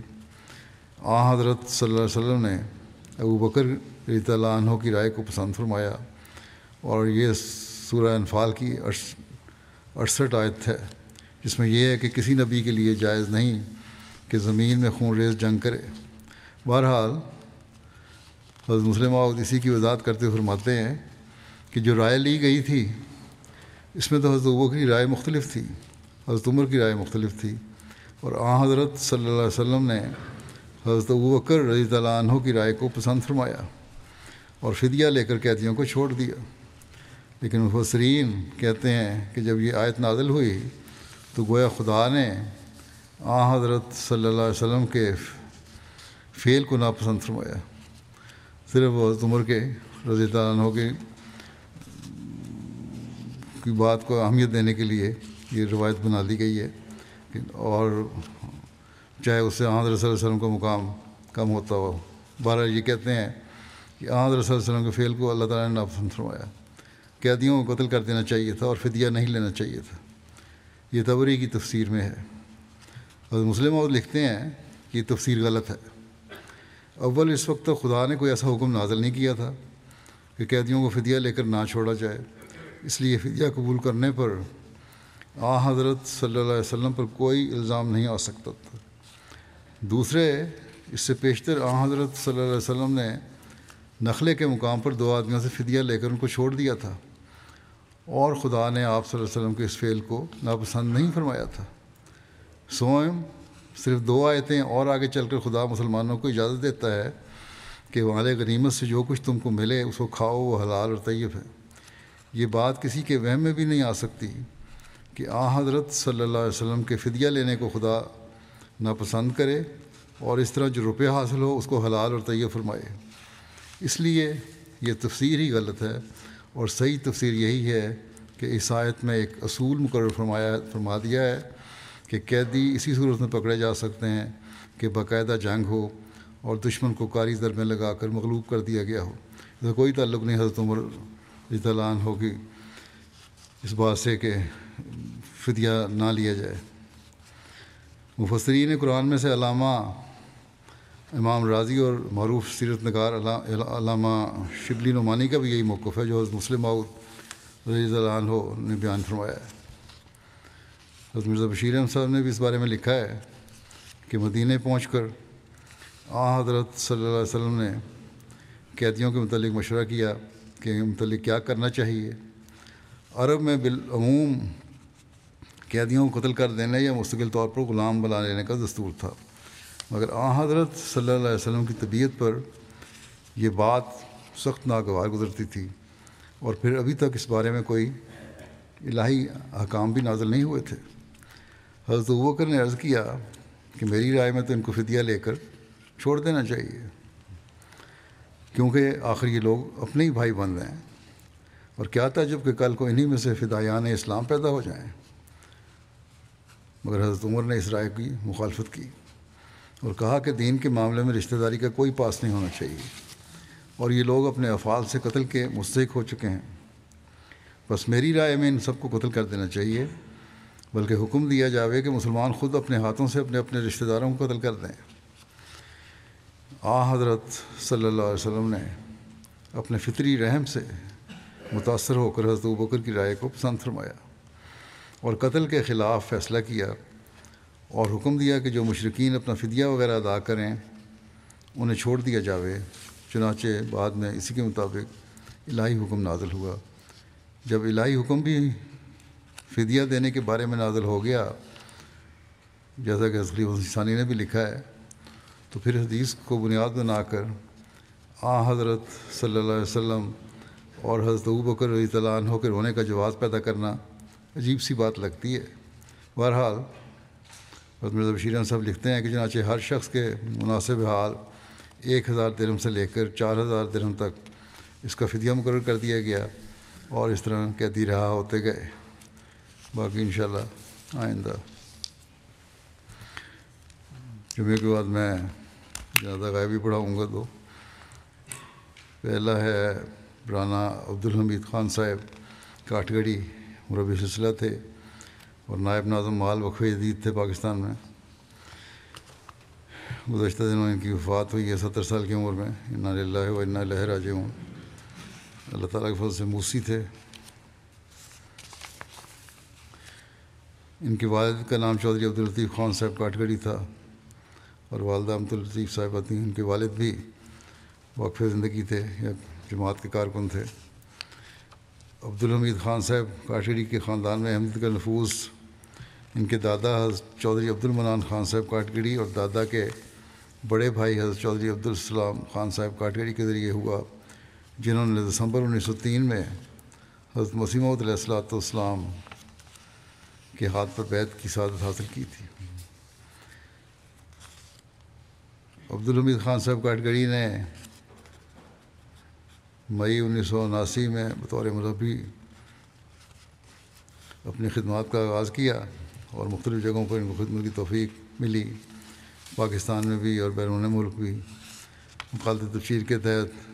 آ حضرت صلی اللہ علیہ وسلم نے ابو بکر رضی اللہ عنہ کی رائے کو پسند فرمایا اور یہ سورہ انفال کی اڑسٹھ آیت ہے، جس میں یہ ہے کہ کسی نبی کے لیے جائز نہیں کہ زمین میں خون ریز جنگ کرے۔ بہرحال، حضرت مسلم اسی کی وضاحت کرتے فرماتے ہیں کہ جو رائے لی گئی تھی، اس میں تو حضرت ابو کی رائے مختلف تھی، حضرت عمر کی رائے مختلف تھی۔ اور آ حضرت صلی اللہ علیہ وسلم نے حضرت ابو بکر رضی اللہ عنہ کی رائے کو پسند فرمایا اور فدیہ لے کر قیدیوں کو چھوڑ دیا۔ لیکن مفسرین کہتے ہیں کہ جب یہ آیت نازل ہوئی تو گویا خدا نے آ حضرت صلی اللہ علیہ وسلم کے فعل کو ناپسند فرمایا۔ صرف حضرت عمر کے رضی اللہ عنہ کے کی بات کو اہمیت دینے کے لیے یہ روایت بنا دی گئی ہے۔ اور چاہے اس سے احمد رسول وسلم کا مقام کم ہوتا ہو۔ بارہ یہ کہتے ہیں کہ احمد رسول وسلم کے فعل کو اللہ تعالیٰ نے ناپسند فرمایا۔ قیدیوں کو قتل کر دینا چاہیے تھا اور فدیہ نہیں لینا چاہیے تھا۔ یہ تبری کی تفسیر میں ہے۔ اور مسلم اور لکھتے ہیں کہ یہ تفسیر غلط ہے۔ اول اس وقت تک خدا نے کوئی ایسا حکم نازل نہیں کیا تھا کہ قیدیوں کو فدیہ لے کر نہ چھوڑا جائے۔ اس لیے فدیہ قبول کرنے پر آ حضرت صلی اللہ علیہ وسلم پر کوئی الزام نہیں آ سکتا تھا۔ دوسرے، اس سے پیشتر آ حضرت صلی اللہ علیہ وسلم نے نخلے کے مقام پر دو آدمیوں سے فدیہ لے کر ان کو چھوڑ دیا تھا۔ اور خدا نے آپ صلی اللہ علیہ وسلم کے اس فعل کو ناپسند نہیں فرمایا تھا۔ سوئم صرف دو آیتیں اور آگے چل کر خدا مسلمانوں کو اجازت دیتا ہے کہ والے غنیمت سے جو کچھ تم کو ملے اس کو کھاؤ، وہ حلال اور طیب ہے۔ یہ بات کسی کے وہم میں بھی نہیں آ سکتی کہ آ حضرت صلی اللہ علیہ وسلم کے فدیہ لینے کو خدا ناپسند کرے اور اس طرح جو روپے حاصل ہو اس کو حلال اور طیب فرمائے۔ اس لیے یہ تفسیر ہی غلط ہے۔ اور صحیح تفسیر یہی ہے کہ اس آیت میں ایک اصول مقرر فرمایا فرما دیا ہے کہ قیدی اسی صورت میں پکڑے جا سکتے ہیں کہ باقاعدہ جنگ ہو اور دشمن کو کاری در میں لگا کر مغلوب کر دیا گیا ہو۔ اس کا کوئی تعلق نہیں حضرت عمر اطلاع ہوگی اس بات سے کہ فدیہ نہ لیا جائے۔ مفسرین قرآن میں سے علامہ امام راضی اور معروف سیرت نگار علامہ شبلی نعمانی کا بھی یہی موقف ہے، جو حضرت مسلم رضی اللہ عنہ نے بیان فرمایا ہے۔ حضرت مرزا بشیر احمد صاحب نے بھی اس بارے میں لکھا ہے کہ مدینہ پہنچ کر آ حضرت صلی اللہ علیہ وسلم نے قیدیوں کے متعلق مشورہ کیا کہ متعلق کیا کرنا چاہیے۔ عرب میں بالعموم قیدیوں کو قتل کر دینے یا مستقل طور پر غلام بنا لینے کا دستور تھا۔ مگر آ، حضرت صلی اللہ علیہ وسلم کی طبیعت پر یہ بات سخت ناگوار گزرتی تھی اور پھر ابھی تک اس بارے میں کوئی الہی حکام بھی نازل نہیں ہوئے تھے۔ حضرت وکر نے عرض کیا کہ میری رائے میں تو ان کو فدیہ لے کر چھوڑ دینا چاہیے، کیونکہ آخر یہ لوگ اپنے ہی بھائی بن رہے ہیں۔ اور کیا تھا جبکہ کل کو انہی میں سے فدایان اسلام پیدا ہو جائیں۔ مگر حضرت عمر نے اس رائے کی مخالفت کی۔ اور کہا کہ دین کے معاملے میں رشتہ داری کا کوئی پاس نہیں ہونا چاہیے۔ اور یہ لوگ اپنے افعال سے قتل کے مستحق ہو چکے ہیں۔ بس میری رائے میں ان سب کو قتل کر دینا چاہیے، بلکہ حکم دیا جاوے کہ مسلمان خود اپنے ہاتھوں سے اپنے اپنے رشتہ داروں کو قتل کر دیں۔ آ، حضرت صلی اللہ علیہ وسلم نے اپنے فطری رحم سے متاثر ہو کر حضرت بکر کی رائے کو پسند فرمایا اور قتل کے خلاف فیصلہ کیا۔ اور حکم دیا کہ جو مشرقین اپنا فدیہ وغیرہ ادا کریں، انہیں چھوڑ دیا جاوے۔ چنانچہ بعد میں اسی کے مطابق الہی حکم نازل ہوا۔ جب الہی حکم بھی فدیہ دینے کے بارے میں نازل ہو گیا، جیسا کہ اصلی ثانی نے بھی لکھا ہے، تو پھر حدیث کو بنیاد بنا کر آ حضرت صلی اللہ علیہ وسلم اور حضرت بکر رضی تعالیٰ عنہ کے رونے کا جواز پیدا کرنا عجیب سی بات لگتی ہے۔ بہرحال حضرت مرزا بشیر صاحب لکھتے ہیں کہ چنانچہ ہر شخص کے مناسب حال ایک ہزار درم سے لے کر چار ہزار درم تک اس کا فدیہ مقرر کر دیا گیا اور اس طرح کہتی رہا ہوتے گئے۔ باقی انشاءاللہ آئندہ۔ جمعے کے بعد میں زیادہ غائبی پڑھاؤں گا تو۔ پہلا ہے رانا عبدالحمید خان صاحب کاٹ گڑھی مربی سلسلہ تھے۔ اور نائب ناظم مال وقف جدید تھے پاکستان میں۔ گزشتہ دنوں ان کی وفات ہوئی ہے ستر سال کی عمر میں۔ انا اللہ و انا لہر آجے ہوں اللہ تعالیٰ کے فضل سے موسی تھے۔ ان کے والد کا نام چودھری عبدالطیف خان صاحب کاٹگڑی تھا اور والدہ امت الطیف صاحبہ تھیں ان کے والد بھی وقف زندگی تھے یا جماعت کے کارکن تھے۔ عبدالحمید خان صاحب کاٹگڑی کے خاندان میں احمد کا نفوذ ان کے دادا حضرت چودھری عبد المنان خان صاحب کاٹگڑی اور دادا کے بڑے بھائی حضرت چودھری عبدالسلام خان صاحب کاٹگڑی کے ذریعے ہوا، جنہوں نے دسمبر انیس سو تین میں حضرت مسیم علیہ السلاۃ والسلام کے ہاتھ پر بیت کی سعادت حاصل کی تھی۔ عبدالحمید خان صاحب کاٹگڑی نے مئی انیس سو اناسی میں بطور مذہبی اپنی خدمات کا آغاز کیا۔ اور مختلف جگہوں پر ان کو خدمت کی توفیق ملی۔ پاکستان میں بھی اور بیرون ملک بھی۔ مخالط تفشیر کے تحت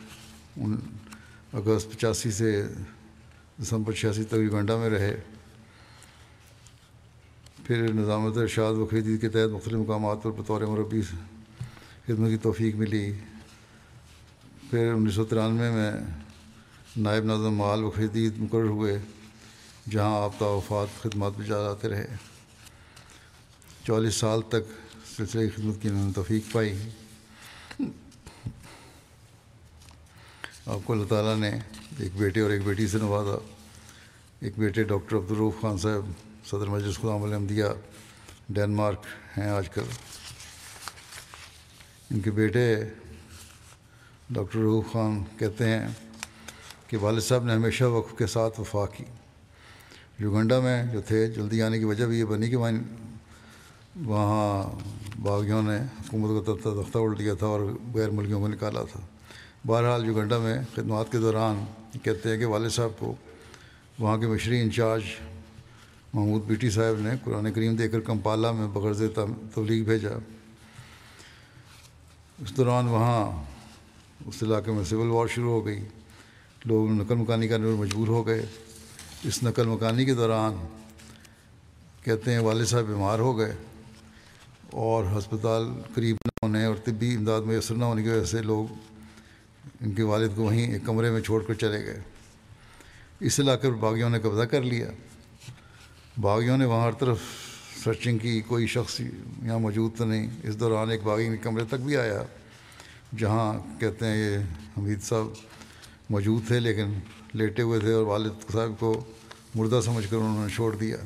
ان اگست پچاسی سے دسمبر چھیاسی تک یوگنڈا میں رہے۔ پھر نظامت ارشاد و خریدی کے تحت مختلف مقامات پر بطور مربی خدمت کی توفیق ملی۔ پھر انیس سو ترانوے میں نائب نظم مال و خریدید مقرر ہوئے، جہاں آپ وفات خدمات بھی جاتے رہے۔ چالیس سال تک سلسلے خدمت کی انہوں نے توفیق پائی۔ آپ کو اللہ تعالیٰ نے ایک بیٹے اور ایک بیٹی سے نوازا۔ ایک بیٹے ڈاکٹر عبدالروف خان صاحب صدر مجلس خدام الحمدیہ ڈینمارک ہیں آج کل۔ ان کے بیٹے ڈاکٹر روح خان کہتے ہیں کہ والد صاحب نے ہمیشہ وقف کے ساتھ وفا کی۔ یوگنڈا میں جو تھے، جلدی آنے کی وجہ بھی یہ بنی کہ وہاں وہاں باغیوں نے حکومت کا تختہ الٹ دیا تھا اور غیر ملکیوں کو نکالا تھا۔ بہرحال یوگنڈا میں خدمات کے دوران کہتے ہیں کہ والد صاحب کو وہاں کے مشری انچارج محمود بیٹی صاحب نے قرآن کریم دے کر کمپالا میں بغرض تبلیغ بھیجا۔ اس دوران وہاں اس علاقے میں سول وار شروع ہو گئی۔ لوگ نقل مکانی کرنے پر مجبور ہو گئے۔ اس نقل مکانی کے دوران کہتے ہیں والد صاحب بیمار ہو گئے۔ اور ہسپتال قریب نہ ہونے اور طبی امداد میسر نہ ہونے کی وجہ سے لوگ ان کے والد کو وہیں ایک کمرے میں چھوڑ کر چلے گئے۔ اس علاقے پر باغیوں نے قبضہ کر لیا۔ باغیوں نے وہاں ہر طرف سرچنگ کی، کوئی شخص یہاں موجود تو نہیں۔ اس دوران ایک باغی کے کمرے تک بھی آیا، جہاں کہتے ہیں یہ حمید صاحب موجود تھے لیکن لیٹے ہوئے تھے اور والد صاحب کو مردہ سمجھ کر انہوں نے چھوڑ دیا۔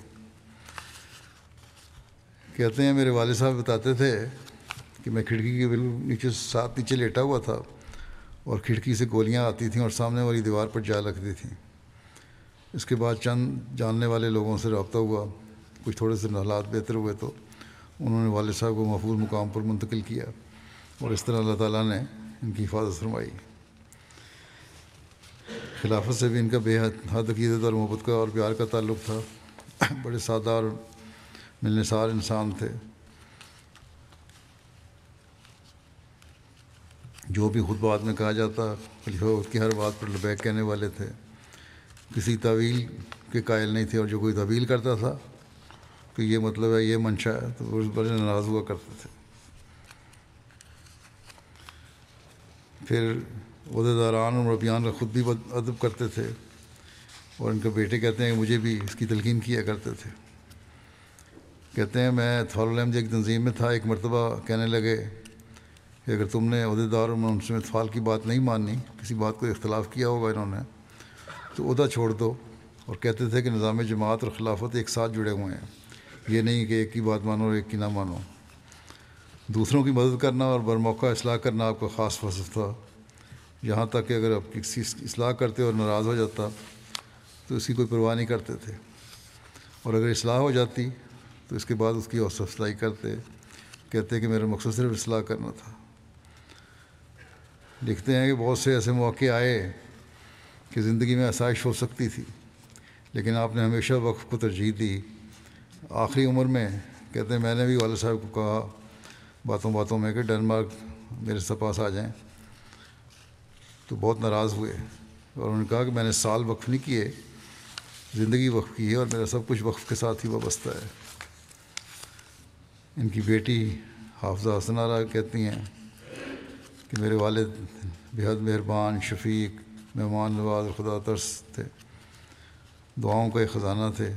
کہتے ہیں، میرے والد صاحب بتاتے تھے کہ میں کھڑکی کے بالکل نیچے، ساتھ نیچے لیٹا ہوا تھا اور کھڑکی سے گولیاں آتی تھیں اور سامنے والی دیوار پر جا لگتی تھیں۔ اس کے بعد چند جاننے والے لوگوں سے رابطہ ہوا، کچھ تھوڑے سے حالات بہتر ہوئے تو انہوں نے والد صاحب کو محفوظ مقام پر منتقل کیا اور اس طرح اللہ تعالیٰ نے ان کی حفاظت فرمائی۔ خلافت سے بھی ان کا بے حد حد عقیدت اور محبت کا اور پیار کا تعلق تھا۔ بڑے سادہ اور ملنے سار انسان تھے۔ جو بھی خود بات میں کہا جاتا، خلیفہ اس کی ہر بات پر لبیک کہنے والے تھے۔ کسی طویل کے قائل نہیں تھے اور جو کوئی طویل کرتا تھا کہ یہ مطلب ہے، یہ منشا ہے، تو وہ بڑے ناراض ہوا کرتے تھے۔ پھر عہدے داران اور مربیان کا خود بھی ادب کرتے تھے اور ان کے بیٹے کہتے ہیں کہ مجھے بھی اس کی تلقین کیا کرتے تھے۔ کہتے ہیں، میں الحمد جی ایک تنظیم میں تھا، ایک مرتبہ کہنے لگے کہ اگر تم نے عہدے دار اور منصم اتفال کی بات نہیں ماننی، کسی بات کو اختلاف کیا ہوگا انہوں نے، تو عہدہ چھوڑ دو۔ اور کہتے تھے کہ نظام جماعت اور خلافت ایک ساتھ جڑے ہوئے ہیں۔ یہ نہیں کہ ایک کی بات مانو اور ایک کی نہ مانو۔ دوسروں کی مدد کرنا اور برموقع اصلاح کرنا آپ کا خاص فصل تھا۔ یہاں تک کہ اگر آپ کسی اصلاح کرتے اور ناراض ہو جاتا، تو اس کی کوئی پرواہ نہیں کرتے تھے۔ اور اگر اصلاح ہو جاتی تو اس کے بعد اس کی حوصلہ افزائی کرتے، کہتے کہ میرا مقصد صرف اصلاح کرنا تھا۔ لکھتے ہیں کہ بہت سے ایسے مواقع آئے کہ زندگی میں آسائش ہو سکتی تھی، لیکن آپ نے ہمیشہ وقف کو ترجیح دی۔ آخری عمر میں کہتے ہیں، میں نے بھی والد صاحب کو کہا باتوں باتوں میں کہ ڈنمارک میرے سے پاس آ جائیں۔ تو بہت ناراض ہوئے اور انہوں نے کہا کہ میں نے سال وقف نہیں کیے، زندگی وقف کی ہے اور میرا سب کچھ وقف کے ساتھ ہی وابستہ ہے۔ ان کی بیٹی حافظہ حسنارہ کہتی ہیں کہ میرے والد بےحد مہربان، شفیق، مہمان نواز، خدا ترس تھے۔ دعاؤں کا ایک خزانہ تھے۔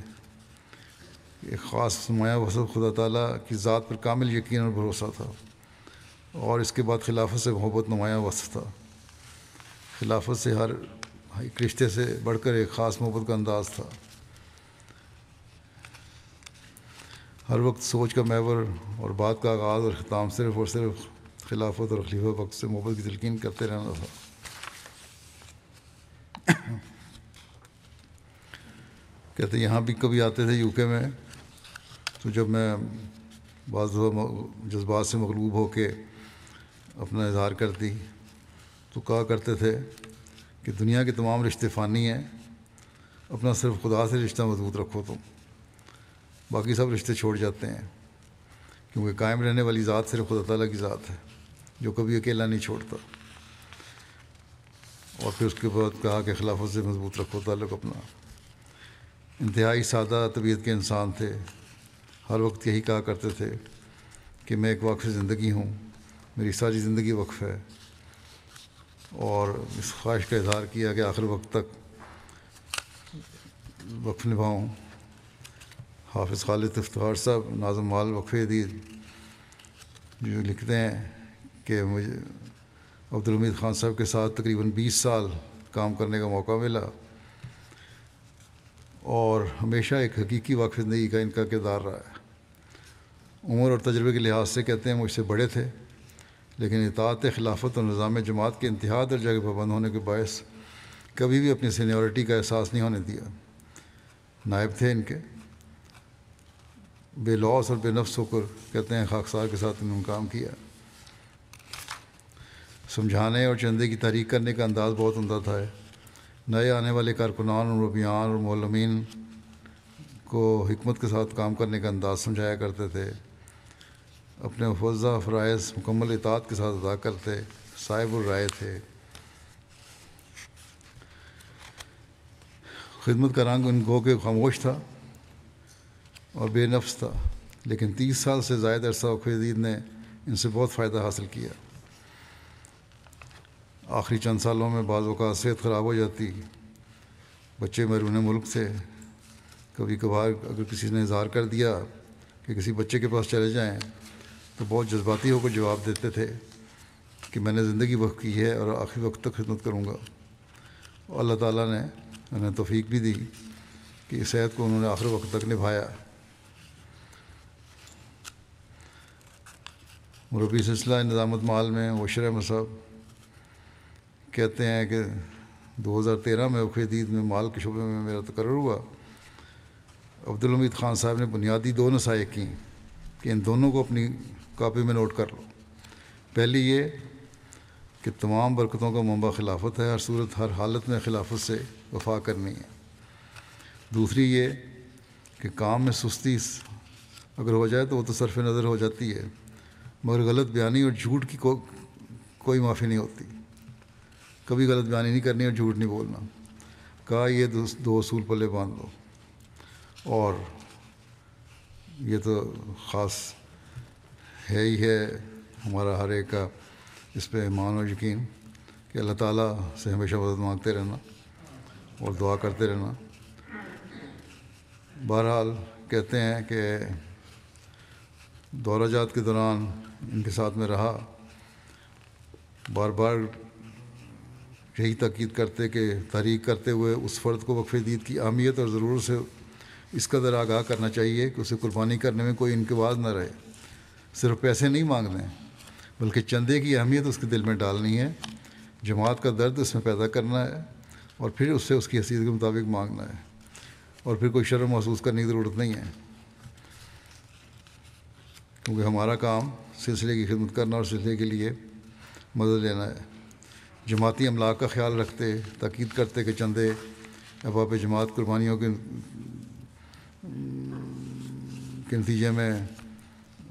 ایک خاص سرمایہ وسط خدا تعالیٰ کی ذات پر کامل یقین اور بھروسہ تھا۔ اور اس کے بعد خلافت سے محبت نمایاں وصف تھا۔ خلافت سے ہر ایک رشتے سے بڑھ کر ایک خاص محبت کا انداز تھا۔ ہر وقت سوچ کا محور اور بات کا آغاز اور ختام صرف اور صرف خلافت اور خلیفہ وقت سے محبت کی تلقین کرتے رہنا تھا۔ کہتے یہاں بھی کبھی آتے تھے یو کے میں تو جب میں بعض جذبات سے مغلوب ہو کے اپنا اظہار کرتی تو کہا کرتے تھے کہ دنیا کے تمام رشتے فانی ہیں، اپنا صرف خدا سے رشتہ مضبوط رکھو تم۔ باقی سب رشتے چھوڑ جاتے ہیں۔ کیونکہ قائم رہنے والی ذات صرف خدا تعالیٰ کی ذات ہے، جو کبھی اکیلا نہیں چھوڑتا۔ اور پھر اس کے بعد کہا کہ خلافت سے مضبوط رکھو، تعلق اپنا۔ انتہائی سادہ طبیعت کے انسان تھے۔ ہر وقت یہی کہا کرتے تھے کہ میں ایک وقف زندگی ہوں، میری ساری زندگی وقف ہے۔ اور اس خواہش کا اظہار کیا کہ آخر وقت تک وقف نبھاؤں۔ حافظ خالد افتخار صاحب نازم مال وقف دید جو لکھتے ہیں کہ مجھے عبدالحمید خان صاحب کے ساتھ تقریباً بیس سال کام کرنے کا موقع ملا۔ اور ہمیشہ ایک حقیقی واقف زندگی کا ان کا کردار رہا ہے۔ عمر اور تجربے کے لحاظ سے کہتے ہیں مجھ سے بڑے تھے، لیکن اطاعت، خلافت اور نظام جماعت کے انتہا درجہ کے پابند ہونے کے باعث کبھی بھی اپنی سینیورٹی کا احساس نہیں ہونے دیا۔ نائب تھے ان کے۔ بے لوس اور بے نفس ہو کر کہتے ہیں خاکسار کے ساتھ انہوں نے کام کیا۔ سمجھانے اور چندے کی تحریک کرنے کا انداز بہت عمدہ تھا۔ نئے آنے والے کارکنان اور ربیان اور مولمین کو حکمت کے ساتھ کام کرنے کا انداز سمجھایا کرتے تھے۔ اپنے مفضہ فرائض مکمل اطاعت کے ساتھ ادا کرتے صاحب الرائے تھے۔ خدمت کا رنگ ان گو کے خاموش تھا۔ اور بے نفس تھا۔ لیکن تیس سال سے زائد عرصہ خدید نے ان سے بہت فائدہ حاصل کیا۔ آخری چند سالوں میں بعض اوقات صحت خراب ہو جاتی۔ بچے بیرون ملک تھے۔ کبھی کبھار اگر کسی نے اظہار کر دیا کہ کسی بچے کے پاس چلے جائیں تو بہت جذباتی ہو کر جواب دیتے تھے کہ میں نے زندگی وقت کی ہے اور آخری وقت تک خدمت کروں گا۔ اور اللہ تعالیٰ نے انہیں توفیق بھی دی کہ اس صحت کو انہوں نے آخر وقت تک نبھایا۔ مربی سلسلہ نظامت مال میں وشر مصحب کہتے ہیں کہ دو ہزار تیرہ میں اخیدید میں مال کے شعبے میں میرا تقرر ہوا۔ عبدالحمید خان صاحب نے بنیادی دو نسائیں کیں کہ ان دونوں کو اپنی کاپی میں نوٹ کر لو۔ پہلی یہ کہ تمام برکتوں کا منبع خلافت ہے، ہر صورت، ہر حالت میں خلافت سے وفا کرنی ہے۔ دوسری یہ کہ کام میں سستی، اگر ہو جائے تو وہ تو صرف نظر ہو جاتی ہے۔ مگر غلط بیانی اور جھوٹ کی کو کوئی معافی نہیں ہوتی۔ کبھی غلط بیانی نہیں کرنی اور جھوٹ نہیں بولنا۔ کہا، یہ دو اصول پلے باندھ لو۔ اور یہ تو خاص ہے ہی ہے ہمارا ہر ایک کا اس پہ ایمان و یقین کہ اللہ تعالیٰ سے ہمیشہ مدد مانگتے رہنا اور دعا کرتے رہنا۔ بہرحال کہتے ہیں کہ دورہ جات کے دوران ان کے ساتھ میں رہا۔ بار بار یہی تاکید کرتے کہ تحریک کرتے ہوئے اس فرد کو وقف دید کی اہمیت اور ضرورت سے اس قدر آگاہ کرنا چاہیے کہ اسے قربانی کرنے میں کوئی انکواز نہ رہے۔ صرف پیسے نہیں مانگنے بلکہ چندے کی اہمیت اس کے دل میں ڈالنی ہے۔ جماعت کا درد اس میں پیدا کرنا ہے اور پھر اس سے اس کی حیثیت کے مطابق مانگنا ہے۔ اور پھر کوئی شرم محسوس کرنے کی ضرورت نہیں ہے۔ کیونکہ ہمارا کام سلسلے کی خدمت کرنا اور سلسلے کے لیے مدد لینا ہے۔ جماعتی املاک کا خیال رکھتے، تاکید کرتے کہ چندے اباب جماعت قربانیوں کے کے نتیجے میں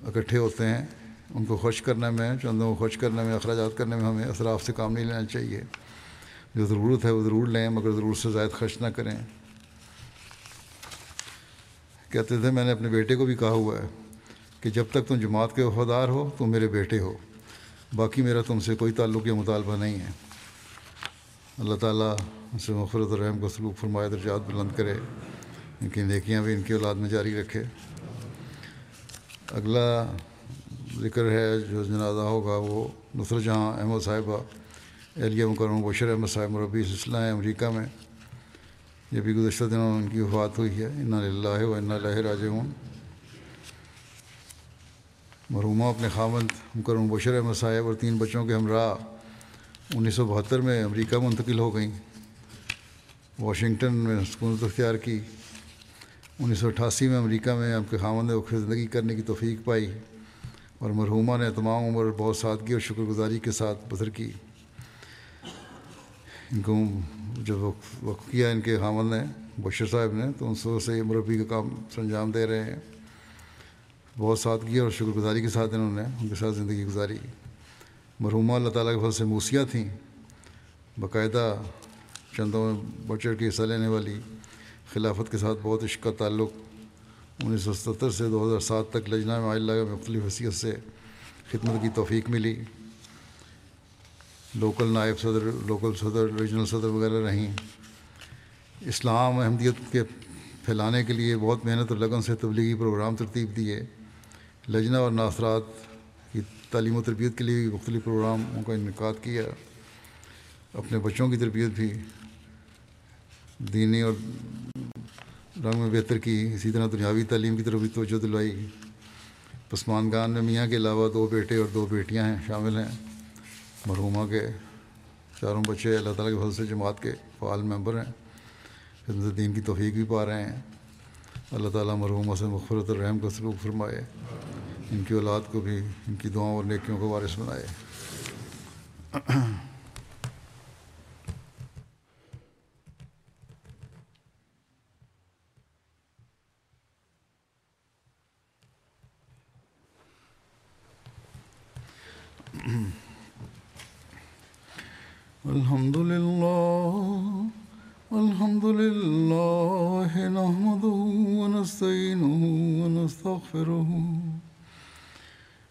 اکٹھے ہوتے ہیں۔ ان کو خوش کرنے میں چندوں کو خوش کرنے میں، اخراجات کرنے میں ہمیں اثراف سے کام نہیں لینا چاہیے۔ جو ضرورت ہے وہ ضرور لیں، مگر ضرورت سے زائد خرچ نہ کریں۔ کہتے تھے، میں نے اپنے بیٹے کو بھی کہا ہوا ہے کہ جب تک تم جماعت کے وفادار ہو، تم میرے بیٹے ہو۔ باقی میرا تم سے کوئی تعلق یا مطالبہ نہیں ہے۔ اللہ تعالیٰ سے مفرت الرحم کو سلوک فرمائے، درجات بلند کرے۔ ان کی نیکیاں بھی ان کی اولاد میں جاری رکھے۔ اگلا ذکر ہے جو جنازہ ہوگا، وہ نصر جہاں احمد صاحبہ، اہلیہ مکرم بشر احمد صاحب مربی سلسلہ ہے امریکہ میں۔ یہ بھی گزشتہ دنوں ان کی وفات ہوئی ہے۔ انّا اللہ و انّا اللہ راج مرحومہ اپنے خامند مکرم بشر احمد صاحب اور تین بچوں کے ہمراہ انیس سو بہتر میں امریکہ منتقل ہو گئیں۔ واشنگٹن میں سکونت اختیار کی۔ انیس سو اٹھاسی میں امریکہ میں آپ کے خامند نے زندگی کرنے کی توفیق پائی اور مرحومہ نے تمام عمر بہت سادگی اور شکر گزاری کے ساتھ بسر کی۔ ان کو جب وقف کیا ان کے خامد نے بشر صاحب نے، تو ان سے سے مربی کا کام سر انجام دے رہے ہیں۔ بہت سادگی اور شکر گزاری کے ساتھ انہوں نے، ان کے ساتھ زندگی گزاری۔ مرحومہ اللہ تعالیٰ کے فضل سے موسیاں تھیں۔ باقاعدہ چندوں میں بچر کی حصہ لینے والی خلافت کے ساتھ بہت عشق کا تعلق انیس سو ستر سے دو ہزار سات تک لجنہ میں اللہ مختلف حیثیت سے خدمت کی توفیق ملی۔ لوکل نائب صدر، لوکل صدر ریجنل صدر وغیرہ رہیں۔ اسلام احمدیت کے پھیلانے کے لیے بہت محنت اور لگن سے تبلیغی پروگرام ترتیب دیے۔ لجنہ اور ناثرات کی تعلیم و تربیت کے لیے مختلف پروگراموں کا انعقاد کیا۔ اپنے بچوں کی تربیت بھی دینی اور رنگ میں بہتر کی۔ اسی طرح دنیاوی تعلیم کی طرف بھی توجہ دلائی۔ پسمانگان میں میاں کے علاوہ دو بیٹے اور دو بیٹیاں ہیں، شامل ہیں۔ مرحومہ کے چاروں بچے اللہ تعالیٰ کے فضل سے جماعت کے فعال ممبر ہیں۔ خدمت دین کی توفیق بھی پا رہے ہیں۔ اللہ تعالیٰ مرحومہ سے مغفرت الرحم کا سلوک فرمائے۔ ان کی اولاد کو بھی ان کی دعاؤں اور نیکیوں کو وارث بنائے۔ الحمد لله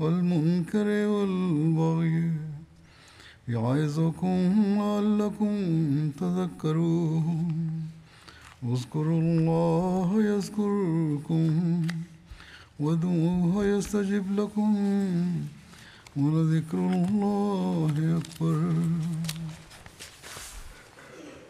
والمنكر والبغي يعظكم لعلكم تذكرون. اذكروا الله يذكركم وادعوه يستجب لكم ولذكر الله